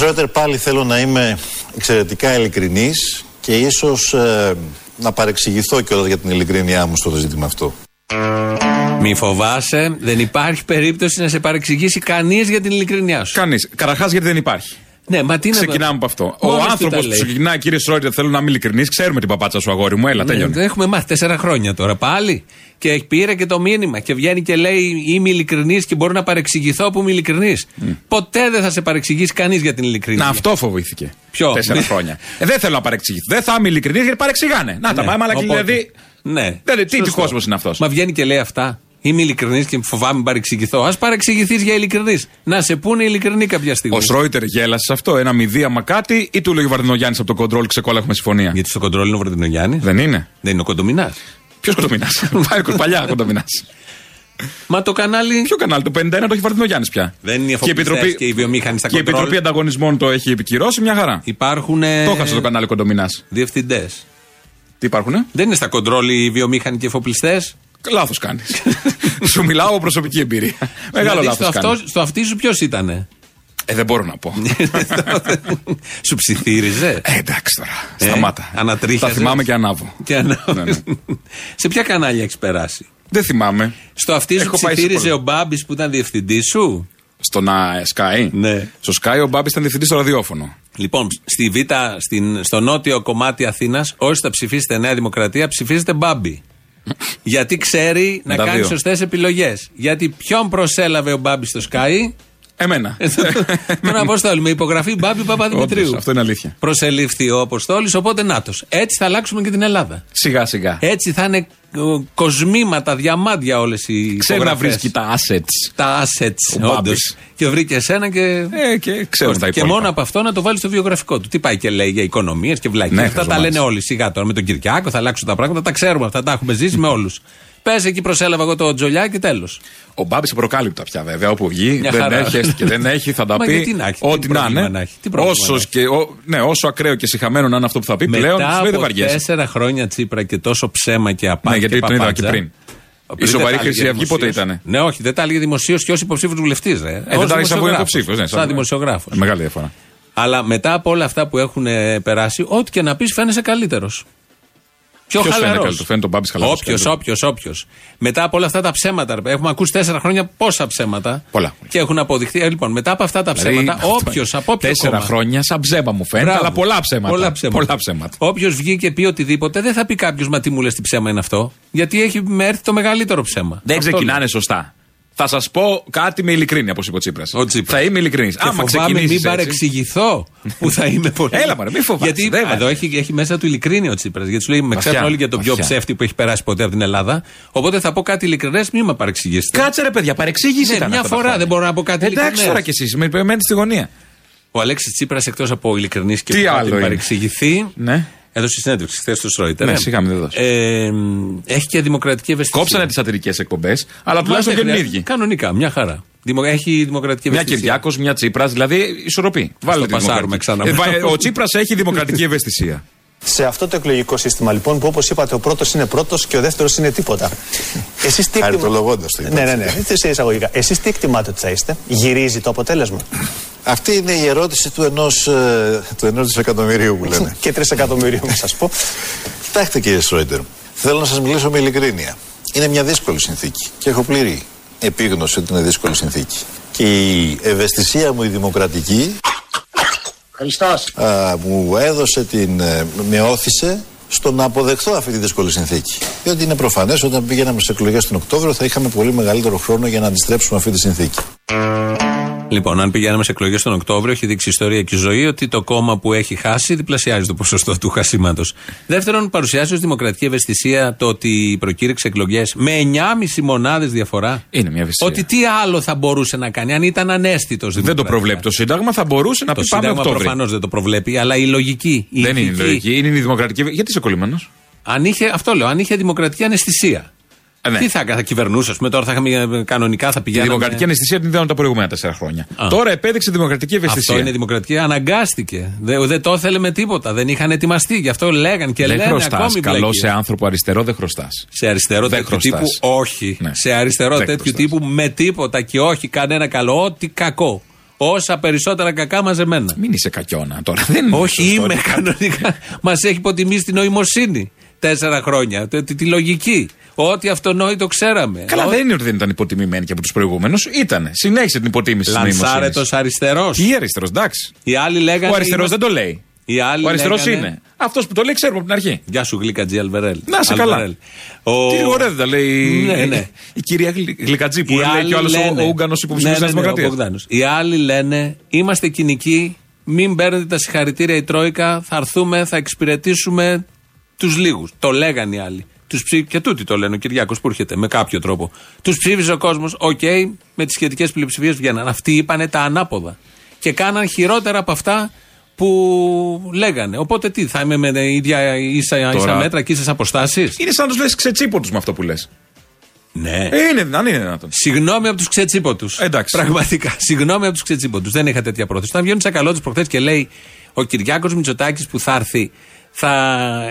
Κύριε Σρότερ, πάλι θέλω να είμαι εξαιρετικά ειλικρινής και ίσως ε, να παρεξηγηθώ κιόλας για την ειλικρίνειά μου στο ζήτημα αυτό. Μη φοβάσαι, δεν υπάρχει περίπτωση να σε παρεξηγήσει κανείς για την ειλικρινιά σου. Κανείς. Καταρχάς γιατί δεν υπάρχει. Ναι, μα τι να Ξεκινάμε από αυτό. Ο Μόνος του άνθρωπος τα που λέει. σου ξεκινάει, κύριε Σρόιτερ, θέλω να είμαι ειλικρινή, ξέρουμε την παπάτσα σου, αγόρι μου. Έλα, Ναι, τέλειωνε. δεν έχουμε μάθει τέσσερα χρόνια τώρα πάλι. Και πήρε και το μήνυμα και βγαίνει και λέει Είμαι ειλικρινής και μπορώ να παρεξηγηθώ που είμαι ειλικρινής. Ποτέ δεν θα σε παρεξηγήσει κανείς για την ειλικρινή. Να, αυτό φοβήθηκε. Ποιο; Τέσσερα χρόνια. Ε, δεν θέλω να παρεξηγηθώ. Δεν θα είμαι ειλικρινής γιατί παρεξηγάνε. Να τα Ναι, πάμε, αλλά και οπότε. δηλαδή. Ναι. Δεν, τι τι Σωστό. κόσμος είναι αυτός. Μα βγαίνει και λέει αυτά. Είμαι ειλικρινής και φοβάμαι να παρεξηγηθώ. Α παρεξηγηθείς για ειλικρινής. Να σε πούνε ειλικρινή κάποια στιγμή. Ο Σρόιτερ γέλασε σε αυτό. Ένα μηδίαμα κάτι ή του λέγει ο Βαρδινογιάννης από το κοντρόλ ξεκόλα έχουμε συμφωνία; Γιατί στο κοντρόλ είναι ο Βρετινογιάννη. Δεν είναι. Δεν είναι ο Κοντομινάς. Ποιος κοντομινάς; Πάει παλιά κοντομινάς. Μα το κανάλι. Ποιο κανάλι, το 51 το έχει Βαρδινογιάννης πια. Δεν είναι οι και η εφοπλιστές Επιτροπή, και οι βιομήχανοι στα και η κοντρόλ. Επιτροπή Ανταγωνισμών το έχει επικυρώσει μια χαρά. Υπάρχουν. Το έχασε το κανάλι κοντομινάς. Διευθυντές. Τι υπάρχουνε; Δεν είναι στα κοντρόλ οι βιομήχανοι και εφοπλιστές. Λάθος κάνεις. Σου μιλάω από προσωπική εμπειρία. Μεγάλο Δηλαδή, λάθος στο, κάνεις. αυτό, στο αυτί σου ποιος ήταν. Ε, δεν μπορώ να πω. σου ψιθύριζε; Ε, εντάξει τώρα. Ε, Σταμάτα. ανατρίχιαζες; Τα θυμάμαι και ανάβω. Και ανα- Ναι, ναι. Σε ποια κανάλια έχεις περάσει; Δεν θυμάμαι. Στο αυτί σου Έχω πάει σε ψιθύριζε πολλά. ο Μπάμπης που ήταν διευθυντής σου; Στον α, Sky. Ναι. Στο Sky ο Μπάμπης ήταν διευθυντής στο ραδιόφωνο. Λοιπόν, στη Β, στην, στο νότιο κομμάτι Αθήνας, όσοι θα ψηφίσετε Νέα Δημοκρατία, ψηφίζετε Μπάμπη. Γιατί ξέρει να τα κάνει δύο. σωστές επιλογές. Γιατί ποιον προσέλαβε ο Μπάμπης στο Sky, Εμένα. τον Αποστόλη, με υπογραφή Μπάμπη Παπαδημητρίου. Όντως, αυτό είναι αλήθεια. Προσελήφθη ο Αποστόλης, οπότε νάτος. Έτσι θα αλλάξουμε και την Ελλάδα. Σιγά σιγά. Έτσι θα είναι ε, κοσμήματα, διαμάντια όλες οι Ξέρει να υπογραφές. βρίσκει τα assets. τα assets. Ο όντως. Μπάμπης. Και βρήκε εσένα και. Ε, και ξέρουν τα και υπόλοιπα. μόνο από αυτό να το βάλεις στο βιογραφικό του. Τι πάει και λέει για οικονομίες και βλάκια. Ναι, αυτά τα χαζομάρες. λένε όλοι. Σιγά τώρα με τον Κυριάκο θα αλλάξουν τα πράγματα. Τα ξέρουμε αυτά. Τα έχουμε ζήσει με όλους. Πες εκεί προσέλαβα εγώ το τζολιά και τέλος. Ο Μπάμπης απροκάλυπτα πια βέβαια. Όπου βγει, Μια δεν χαρά. έχει, έστω και δεν έχει, θα τα Μα πει. γιατί να έχει, τι ό,τι να πρόβλημα είναι. να έχει, τι πρόβλημα Όσος, να έχει. και, ο, ναι, όσο ακραίο και συχαμένο να είναι αυτό που θα πει, πλέον Μετά σου λέει δεν από βαριέσαι. τέσσερα χρόνια τσίπρα και τόσο ψέμα και απάτη. Ναι, γιατί και τον είδα παπάντζα. και πριν. Πριν Η δεν σοβαρή τα έλεγε Χρυσή Αυγή πότε δημοσίως. ήτανε; Ναι, όχι, δεν τα έλεγε δημοσίως και ως υποψήφιος βουλευτής. Ρε. Ε, δεν τα έχει σαν υποψήφιος. Ναι, Σαν δημοσιογράφος. Ε, Μεγάλη διαφορά. Αλλά μετά από όλα αυτά που έχουν ε, περάσει, ό,τι και να πεις φαίνεσαι καλύτερος. Πιο Ποιος φαίνεται χαλαρός. καλύτερο, φαίνεται ο Μπάμπης χαλαρός Όποιος, καλύτερο. όποιος, όποιος. Μετά από όλα αυτά τα ψέματα, ρε, έχουμε ακούσει τέσσερα χρόνια πόσα ψέματα. Πολλά. Και έχουν αποδειχθεί. Ε, λοιπόν, μετά από αυτά τα ψέματα, Δηλαδή, αυτό όποιος είναι. από όποιο. Τέσσερα κόμμα, χρόνια σαν ψέμα μου φαίνεται, Μπράβο. αλλά πολλά ψέματα. Πολλά ψέματα. Πολλά ψέματα. Όποιος βγει και πει οτιδήποτε, δεν θα πει κάποιος Μα τι μου λες, τι ψέμα είναι αυτό. Γιατί έχει έρθει το μεγαλύτερο ψέμα. Δεν Αυτό ξεκινάνε λέω. σωστά. Θα σας πω κάτι με ειλικρίνεια, όπως είπε ο Τσίπρας. Ο Τσίπρας. Θα είμαι ειλικρινής. Και Άμα φοβάμαι μην ξεκινήσει. παρεξηγηθώ που θα είμαι πολύ. Έλα, μωρέ, μη φοβάσαι, Γιατί δεν εδώ έχει, έχει μέσα του ειλικρίνεια ο Τσίπρας. Γιατί σου λέει με Βαθιά, ξέρουν όλοι για τον πιο βαθιά. ψεύτη που έχει περάσει ποτέ από την Ελλάδα. Οπότε θα πω κάτι ειλικρινές, μην με παρεξηγήσετε. Κάτσε ρε παιδιά, παρεξήγηση Ναι, ήταν. μια αυτά τα φορά χρόνια. δεν μπορώ να πω κάτι Εντάξει ειλικρινές. τώρα κι εσείς, με μένετε στη γωνία. Ο Αλέξης Τσίπρας εκτός από ειλικρινής και Τι που άλλο κάτι είναι; παρεξηγηθεί. Ναι. Έδωσε συνέντευξη χθες στο Σρόιτερ. Ναι, ε. σιγά μην δεν δώσει. Ε, έχει και δημοκρατική ευαισθησία. Κόψανε τις σατυρικές εκπομπές, αλλά Μα τουλάχιστον δεν βγαίνουν οι χρειάζεται. ίδιοι. Κανονικά, μια χαρά. Δημο- Έχει δημοκρατική Μια ευαισθησία. Κυριάκος, μια Τσίπρας, δηλαδή ισορροπή. Βάλε τη πασάρουμε δημοκρατική. ξανά. Ε, βα- Ο Τσίπρας έχει δημοκρατική ευαισθησία. Σε αυτό το εκλογικό σύστημα λοιπόν που όπως είπατε ο πρώτος είναι πρώτος και ο δεύτερος είναι τίποτα. Εσείς τι εκτιμάτε. Χαριτολογώντας το είπατε. Ναι, ναι, ναι. Τι σε εισαγωγικά. Εσείς τι εκτιμάτε ότι θα είστε; Γυρίζει το αποτέλεσμα. Αυτή είναι η ερώτηση του ενός, ε, του ενός δισεκατομμυρίου που λένε. και τρισεκατομμυρίων να σας πω. Κοιτάξτε κύριε Σρόιντερ, θέλω να σας μιλήσω με ειλικρίνεια. Είναι μια δύσκολη συνθήκη και έχω πλήρη επίγνωση ότι είναι δύσκολη συνθήκη. Και η ευαισθησία μου η δημοκρατική Χριστός. α, μου έδωσε την, ε, με όθησε στο να αποδεχθώ αυτή τη δύσκολη συνθήκη. Διότι είναι προφανές όταν πήγαμε σε εκλογές τον Οκτώβριο θα είχαμε πολύ μεγαλύτερο χρόνο για να αντιστρέψουμε αυτή τη συνθήκη. Λοιπόν, αν πηγαίναμε σε εκλογές τον Οκτώβριο, έχει δείξει η ιστορία και η ζωή ότι το κόμμα που έχει χάσει διπλασιάζει το ποσοστό του χασίματος. Δεύτερον, παρουσιάζει ως δημοκρατική ευαισθησία το ότι προκήρυξε εκλογές με 9,5 μονάδες διαφορά. Είναι μια ευαισθησία. Ότι τι άλλο θα μπορούσε να κάνει, αν ήταν ανέστητος. Δεν το προβλέπει το Σύνταγμα, θα μπορούσε να Το πει πάμε Σύνταγμα Οκτώβριο. προφανώς δεν το προβλέπει, αλλά η λογική. Η Δεν είναι ηθική, λογική, είναι η δημοκρατική. Γιατί είσαι κολλημένος; Αν είχε, αυτό λέω, αν είχε δημοκρατική αναισθησία. Ε, ναι. Τι θα, έκανε, θα κυβερνούσε, ας πούμε, τώρα θα είχαμε ε, κανονικά θα Τη πηγαίναμε. δημοκρατική αναισθησία την είδαμε τα προηγούμενα τέσσερα χρόνια. Α. Τώρα επέδειξε δημοκρατική ευαισθησία. Αυτό είναι δημοκρατική. Αναγκάστηκε. Δεν, δεν το ήθελε με τίποτα. Δεν είχαν ετοιμαστεί. Γι' αυτό λέγαν και δεν λένε χρωστάς. ακόμη Καλό μπλέκει. σε άνθρωπο αριστερό δεν χρωστάς. Σε αριστερό Δεν τέτοιου χρωστάς. τύπου όχι. Ναι. Σε αριστερό Δεν τέτοιου χρωστάς. τύπου με τίποτα και όχι κανένα καλό. Ό,τι κακό. Όσα περισσότερα κακά μαζεμένα. Μην είσαι κακιόνα τώρα. Δεν είναι Όχι, σωστό. είμαι κανονικά. Μας έχει υποτιμήσει την νοημοσύνη. Τέσσερα χρόνια. Τη, τη- τη λογική. Ό,τι αυτονόητο ξέραμε. Καλά, Ό, δεν είναι ότι δεν ήταν υποτιμημένη και από τους προηγούμενους. Ήταν. Συνέχισε την υποτίμηση της Λανσάρετος νοημοσύνη. αριστερός. Τι αριστερός, εντάξει. Οι άλλοι λέγανε. Ο αριστερός είμαστε- δεν το λέει. Οι άλλοι Ο αριστερός λέγανε- είναι. Αυτός που το λέει ξέρουμε από την αρχή. Γεια σου, γλύκα Τζι Αλβερέλ. Να σε καλά. Αλβερέλ. Ο... Τι ωραία δεν τα λέει Ναι, ναι. η κυρία Γλυ- Γλυκατζή που Οι λέει άλλοι και ο άλλο λένε- ο Ούγγανος υποψήφιο Ναι, της ναι, ναι, ο Δημοκρατίας. Μπογδάνος. Οι άλλοι λένε είμαστε κοινικοί, μην παίρνετε τα συγχαρητήρια η Τρόικα, θα έρθουμε, θα εξυπηρετήσουμε τους λίγους. Το λέγανε οι άλλοι. Τους ψή... Και τούτοι το λένε, ο Κυριάκος που έρχεται με κάποιο τρόπο. Τους ψήφισε ο κόσμος, οκ, με τις σχετικές πλειοψηφίες βγαίναν. Αυτοί είπανε τα ανάποδα. Και κάναν χειρότερα από αυτά που λέγανε. Οπότε τι, θα είμαι με τα ίδια ίσα, ίσα Τώρα- μέτρα και ίσες αποστάσεις; Είναι σαν να τους λες ξετσίπο του με αυτό που λες. Ναι. Ε, είναι, αν είναι δυνατόν. Συγγνώμη από τους ξετσίποτου. Εντάξει. Πραγματικά. Συγγνώμη από τους ξετσίποτου. Δεν είχα τέτοια πρόθεση. Όταν βγαίνει ο Τσακαλώτο προχθές και λέει ο Κυριάκος Μητσοτάκης που θα έρθει θα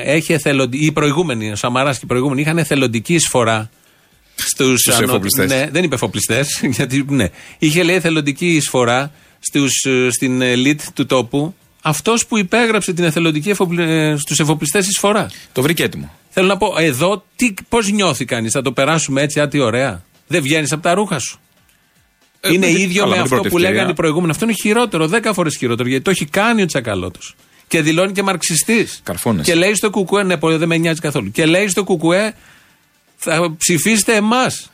έχει εθελοντική. Οι προηγούμενοι, ο Σαμαράς και οι προηγούμενοι είχαν εθελοντική εισφορά στους εφοπλιστές. Ναι, δεν είπε εφοπλιστές. Γιατί ναι. Είχε λέει εθελοντική εισφορά στους, ε, στην ελίτ του τόπου. Αυτός που υπέγραψε την εθελοντική εφοπλι... στους εφοπλιστές εισφορά. Το βρήκε έτοιμο. Θέλω να πω, εδώ πώς νιώθει κανείς, θα το περάσουμε έτσι, α τι ωραία. Δεν βγαίνεις από τα ρούχα σου. Ε, είναι δεν- ίδιο καλά, με με την αυτό πρώτη που ευκαιρία. λέγανε οι προηγούμενοι. Αυτό είναι χειρότερο, δέκα φορές χειρότερο, γιατί το έχει κάνει ο Τσακαλώτος. Και δηλώνει και μαρξιστής. Καρφώνες. Και λέει στο Κουκουέ, ναι, πολύ δεν με νοιάζει καθόλου. Και λέει στο Κουκουέ, θα ψηφίσετε εμάς.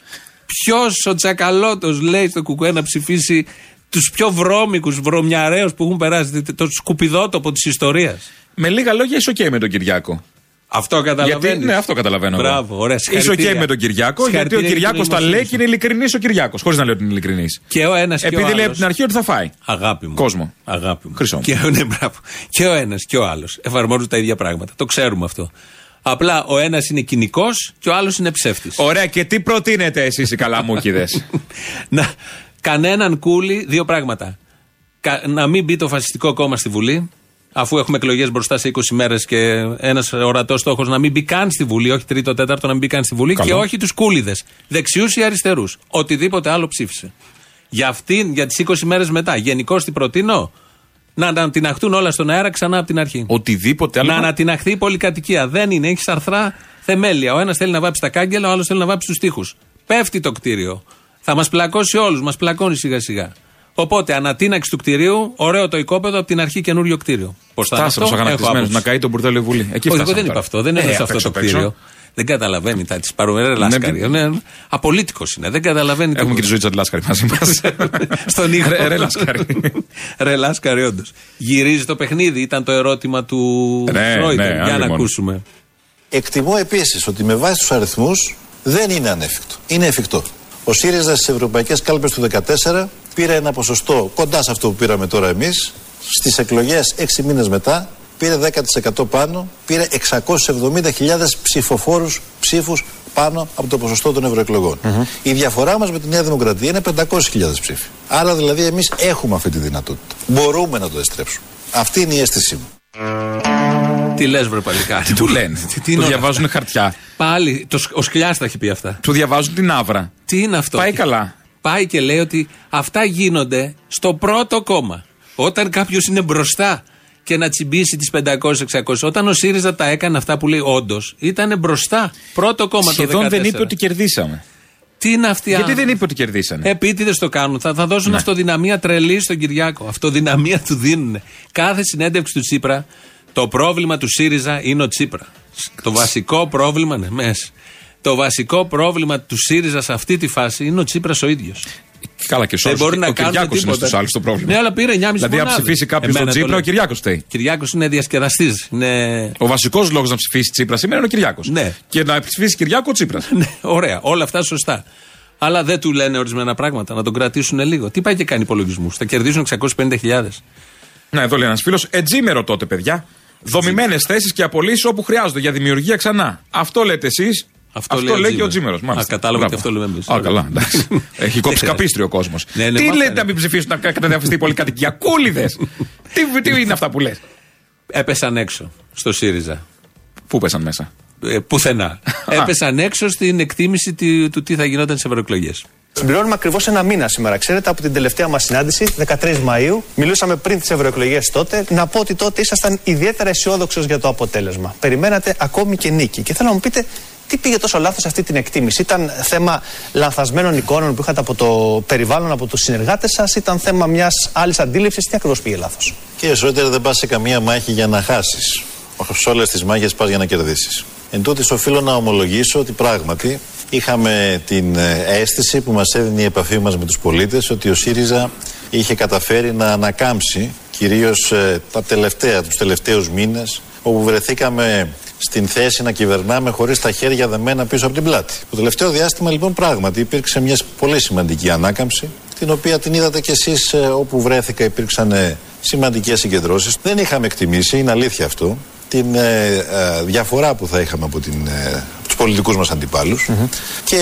Ποιος ο Τσακαλώτος λέει στο Κουκουέ να ψηφίσει τους πιο βρώμικους, βρωμιαραίους που έχουν περάσει, το σκουπιδότοπο της ιστορίας; Με λίγα λόγια είσαι οκ με τον Κυριάκο. Αυτό καταλαβαίνεις. Γιατί, ναι, αυτό καταλαβαίνω. εγώ. Μπράβο, ωραία. Είσαι οκ συγχαρητήρια. με τον Κυριάκο, γιατί ο Συγχαρητήρια για Κυριάκος την τα λέει νοημοσύνη και είναι ειλικρινής ο Κυριάκος. Χωρίς να λέω ότι είναι ειλικρινής. Και ο ένας και ο Επειδή λέει από άλλος- την αρχή ότι θα φάει. Αγάπη μου. Κόσμο. Αγάπη μου. Χρυσό μου. Και, ναι, μπράβο. και ο ένας και ο άλλος εφαρμόζουν τα ίδια πράγματα. Το ξέρουμε αυτό. Απλά ο ένας είναι κυνικός και ο άλλος είναι ψεύτης. Ωραία, και τι προτείνετε εσείς οι καλαμούκιδες; να, κανέναν Κούλη, δύο πράγματα. Κα- να μην μπει το φασιστικό κόμμα στη Βουλή, αφού έχουμε εκλογές μπροστά σε 20 μέρες και ένας ορατός στόχος να μην μπει καν στη Βουλή, όχι τρίτο, τέταρτο, να μην μπει καν στη Βουλή Καλό. και όχι τους κούλιδες. Δεξιούς ή αριστερούς. Οτιδήποτε άλλο ψήφισε. Για αυτήν, για τις 20 μέρες μετά. Γενικώς τι προτείνω. Να ανατιναχτούν όλα στον αέρα ξανά από την αρχή. Οτιδήποτε άλλο. Να ανατιναχθεί η πολυκατοικία. Δεν είναι, έχει αρθρά θεμέλια. Ο ένας θέλει να βάψει τα κάγκελα, ο άλλος θέλει να βάψει τους τοίχους. Πέφτει το κτίριο. Θα μας πλακώσει όλους, μας πλακώνει σιγά σιγά. Οπότε ανατείναξη του κτηρίου, ωραίο το οικόπεδο από την αρχή καινούριο κτίριο. Πώς θα είναι Φτάσαμε αυτό, στου έχω αγανακτισμένου άποψη. να καεί τον μπουρδέλο η Βουλή. Εκεί Όχι, εγώ φτάσαμε δεν είπα τώρα. αυτό. Δεν Ε, έδωσε απ' αυτό έξω, το απ' έξω. κτίριο. Δεν καταλαβαίνει τα της παρομερέ Λάσκαρη. Ναι, Ναι, Απολύτικος είναι. Δεν καταλαβαίνει. Έχουμε και τη τίποτα. ζωή Τσαντλάσκαρη μαζί μας. Στον ήχο. Ρε- ρε Λάσκαρη. Ρε Λάσκαρη, όντως. Γυρίζει το παιχνίδι, ήταν το ερώτημα του Ναι, Φρόιτερ. ναι, Για άλλη να μόνο. ακούσουμε. Εκτιμώ επίσης ότι με βάση τους αριθμούς δεν είναι ανέφικτο. Είναι εφικτό. Ο ΣΥΡΙΖΑ στις ευρωπαϊκές κάλπες του 2014 πήρε ένα ποσοστό κοντά σε αυτό που πήραμε τώρα εμείς. Στις εκλογές 6 μήνες μετά πήρε 10% πάνω, πήρε 670.000 ψηφοφόρους ψήφους πάνω από το ποσοστό των ευρωεκλογών. Η διαφορά μας με τη Νέα Δημοκρατία είναι 500.000 ψήφοι. Άρα δηλαδή εμείς έχουμε αυτή τη δυνατότητα. Μπορούμε να το εστρέψουμε. Αυτή είναι η αίσθησή μου. Τι λες, βρε παλικάρι. Τι του λένε; Τι- τι Του είναι όλα διαβάζουν χαρτιά. Πάλι, το, ο Σκλιά τα έχει πει αυτά. Του διαβάζουν την άβρα. Τι είναι αυτό; Πάει καλά. Πάει και λέει ότι αυτά γίνονται στο πρώτο κόμμα. Όταν κάποιος είναι μπροστά και να τσιμπήσει τις 500-600. Όταν ο ΣΥΡΙΖΑ τα έκανε αυτά που λέει όντως, ήταν μπροστά. Πρώτο κόμμα το 2014. Σχεδόν δεν είπε ότι κερδίσαμε. Τι είναι αυτή η Γιατί άνθρωποι; δεν είπε ότι κερδίσανε; Επίτηδες το κάνουν. Θα, θα δώσουν Ναι. αυτοδυναμία τρελή στον Κυριάκο. Αυτοδυναμία του δίνουν. Κάθε συνέντευξη του Τσίπρα, το πρόβλημα του ΣΥΡΙΖΑ είναι ο Τσίπρα. Το βασικό πρόβλημα, ναι, μέσα. Το βασικό πρόβλημα του ΣΥΡΙΖΑ σε αυτή τη φάση είναι ο Τσίπρας ο ίδιος. Καλά και Δεν σώσει. μπορεί να Ο κάνουν Κυριάκος είναι τίποτα. στους άλλους το πρόβλημα. Ναι, αλλά πήρε 9,5 Δηλαδή, αν μονάδες. ψηφίσει κάποιος Εμένα τον το Τσίπρα, λέει. ο Κυριάκος φταίει. Κυριάκος είναι διασκεδαστής. Είναι... Ο βασικός λόγος να ψηφίσει Τσίπρας σήμερα είναι ο Κυριάκος. Ναι. Και να ψηφίσει Κυριάκο ο Τσίπρας. Ναι, ωραία, όλα αυτά σωστά. Αλλά δεν του λένε ορισμένα πράγματα, να τον κρατήσουν λίγο. Τι πάει και κάνει υπολογισμούς. Θα κερδίσουν 650.000. Να, εδώ λέει ένας φίλος. Ετζίμερο τότε, παιδιά. Δομημένες θέσεις και απολύσεις όπου χρειάζονται για δημιουργία ξανά. Αυτό λέτε εσείς. Αυτό, λέει ο λέει και Τζίμερος. ο Τζίμερο. Α, κατάλαβα και αυτό λέμε εμείς. Α, καλά, εντάξει. Έχει κόψει χρειάζεται. καπίστριο ο κόσμος. Ναι, ναι, τι μάθανε. λέτε να μην ψηφίσουν να καταδαφιστεί η πολυκατοικία; Κούλιδες. τι, τι είναι αυτά που λες; Έπεσαν έξω στο ΣΥΡΙΖΑ. Πού πέσαν μέσα; Ε, πουθενά. Έπεσαν έξω στην εκτίμηση του, του τι θα γινόταν στι ευρωεκλογές. Συμπληρώνουμε ακριβώς ένα μήνα σήμερα. Ξέρετε, από την τελευταία μας συνάντηση, 13 Μαου, μιλούσαμε πριν τις ευρωεκλογές τότε. Να πω ότι τότε ήσασταν ιδιαίτερα αισιόδοξος για το αποτέλεσμα. Περιμένατε ακόμη και νίκη. Και θέλω να μου πείτε, τι πήγε τόσο λάθος αυτή την εκτίμηση; Ήταν θέμα λανθασμένων εικόνων που είχατε από το περιβάλλον, από τους συνεργάτες σας, ήταν θέμα μιας άλλης αντίληψης; Τι ακριβώς πήγε λάθος; Κύριε Σρότερ, δεν πας σε καμία μάχη για να χάσεις. Σε όλες τις μάχες πας για να κερδίσεις. Εν τούτης οφείλω να ομολογήσω ότι πράγματι είχαμε την ε, αίσθηση που μας έδινε η επαφή μας με τους πολίτες ότι ο ΣΥΡΙΖΑ είχε καταφέρει να ανακάμψει κυρίως ε, τα τελευταία, τους τελευταίους μήνες όπου βρεθήκαμε στην θέση να κυβερνάμε χωρίς τα χέρια δεμένα πίσω από την πλάτη. Το τελευταίο διάστημα λοιπόν πράγματι υπήρξε μια πολύ σημαντική ανάκαμψη την οποία την είδατε κι εσείς ε, όπου βρέθηκα υπήρξαν σημαντικές συγκεντρώσεις. Δεν είχαμε εκτιμήσει, είναι αλήθεια αυτό, την ε, ε, διαφορά που θα είχαμε από, την, ε, τους πολιτικούς μας αντιπαλους και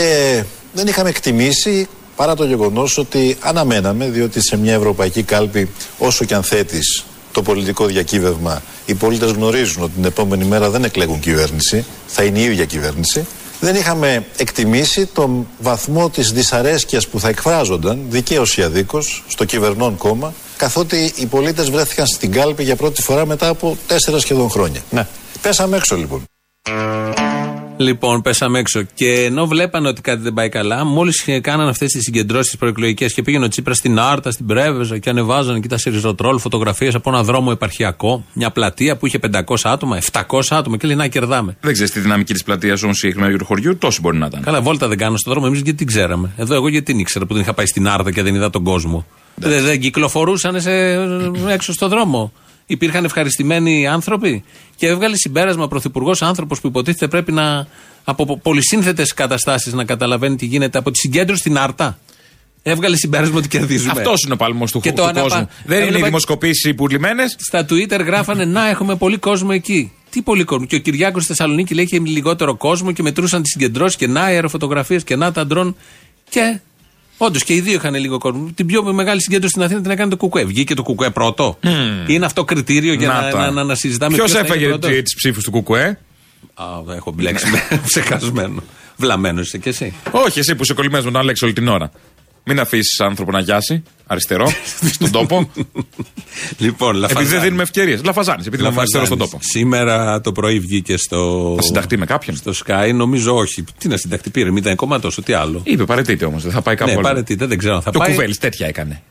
δεν είχαμε εκτιμήσει παρά το γεγονός ότι αναμέναμε διότι σε μια ευρωπαϊκή κάλπη όσο και αν θέτεις το πολιτικό διακύβευμα οι πολίτες γνωρίζουν ότι την επόμενη μέρα δεν εκλέγουν κυβέρνηση θα είναι η ίδια κυβέρνηση. Δεν είχαμε εκτιμήσει τον βαθμό της δυσαρέσκειας που θα εκφράζονταν δικαίως ή αδίκως στο κυβερνών κόμμα καθότι οι πολίτες βρέθηκαν στην κάλπη για πρώτη φορά μετά από τέσσερα σχεδόν χρόνια. Ναι. Πέσαμε έξω λοιπόν. Λοιπόν, πέσαμε έξω. Και ενώ βλέπανε ότι κάτι δεν πάει καλά, μόλις κάνανε αυτές τις συγκεντρώσεις προεκλογικές και πήγαινε ο Τσίπρας στην Άρτα, στην Πρέβεζα και ανεβάζανε και τα σιριζοτρόλ φωτογραφίες από ένα δρόμο επαρχιακό, μια πλατεία που είχε 500 άτομα, 700 άτομα και λέει να κερδάμε. Δεν ξέρεις τη δυναμική της πλατείας όμω συγκεκριμένου του χωριού, τόσο μπορεί να ήταν. Καλά, βόλτα δεν κάνω στον δρόμο, εμείς γιατί την ξέραμε. Εδώ εγώ γιατί την ήξερα που δεν είχα πάει στην Άρτα και δεν είδα τον κόσμο. Δεν, δεν κυκλοφορούσαν σε, έξω στον δρόμο. Υπήρχαν ευχαριστημένοι άνθρωποι και έβγαλε συμπέρασμα πρωθυπουργός άνθρωπος που υποτίθεται πρέπει να από πολυσύνθετες καταστάσεις να καταλαβαίνει τι γίνεται από τη συγκέντρωση στην Άρτα. Έβγαλε συμπέρασμα ότι κερδίζουμε. Αυτός είναι ο παλμός του, του αναπα... κόσμου. Δεν είναι οι δημοσκοπήσει πουλημένε. Στα Twitter γράφανε Να, έχουμε πολύ κόσμο εκεί. Τι πολύ κόσμο; Και ο Κυριάκος στη Θεσσαλονίκη λέει: Είχε λιγότερο κόσμο και μετρούσαν τις συγκεντρώσεις και να αεροφωτογραφίες και να τα ντρόν. Και Όντως και οι δύο είχαν λίγο κόσμο. Την πιο μεγάλη συγκέντρωση στην Αθήνα την έκανε το Κουκουέ. Βγήκε το Κουκουέ πρώτο. Mm. Είναι αυτό κριτήριο για να, να, να, να συζητάμε Ποιος έφαγε τις ψήφους του Κουκουέ; Α, έχω μπλέξει με ψεκασμένο. Βλαμμένο είσαι κι εσύ. Όχι, εσύ που είσαι κολλημένος με τον Άλεξ όλη την ώρα. Μην αφήσεις άνθρωπο να γιάσει αριστερό στον τόπο. λοιπόν, Επειδή δεν δίνουμε ευκαιρίες. Λαφαζάνης, επειδή είναι αριστερό στον τόπο. Σήμερα το πρωί βγήκε στο. Θα συνταχτεί με κάποιον; Στο Sky, νομίζω όχι. Τι να συνταχτεί, πήρε μήτα κόμματο, τι άλλο. Είπε παρετείται όμως, δεν θα πάει κάπου. Ναι, παρετείται, δεν ξέρω αν θα το πάει. Το κουβέλι τέτοια έκανε.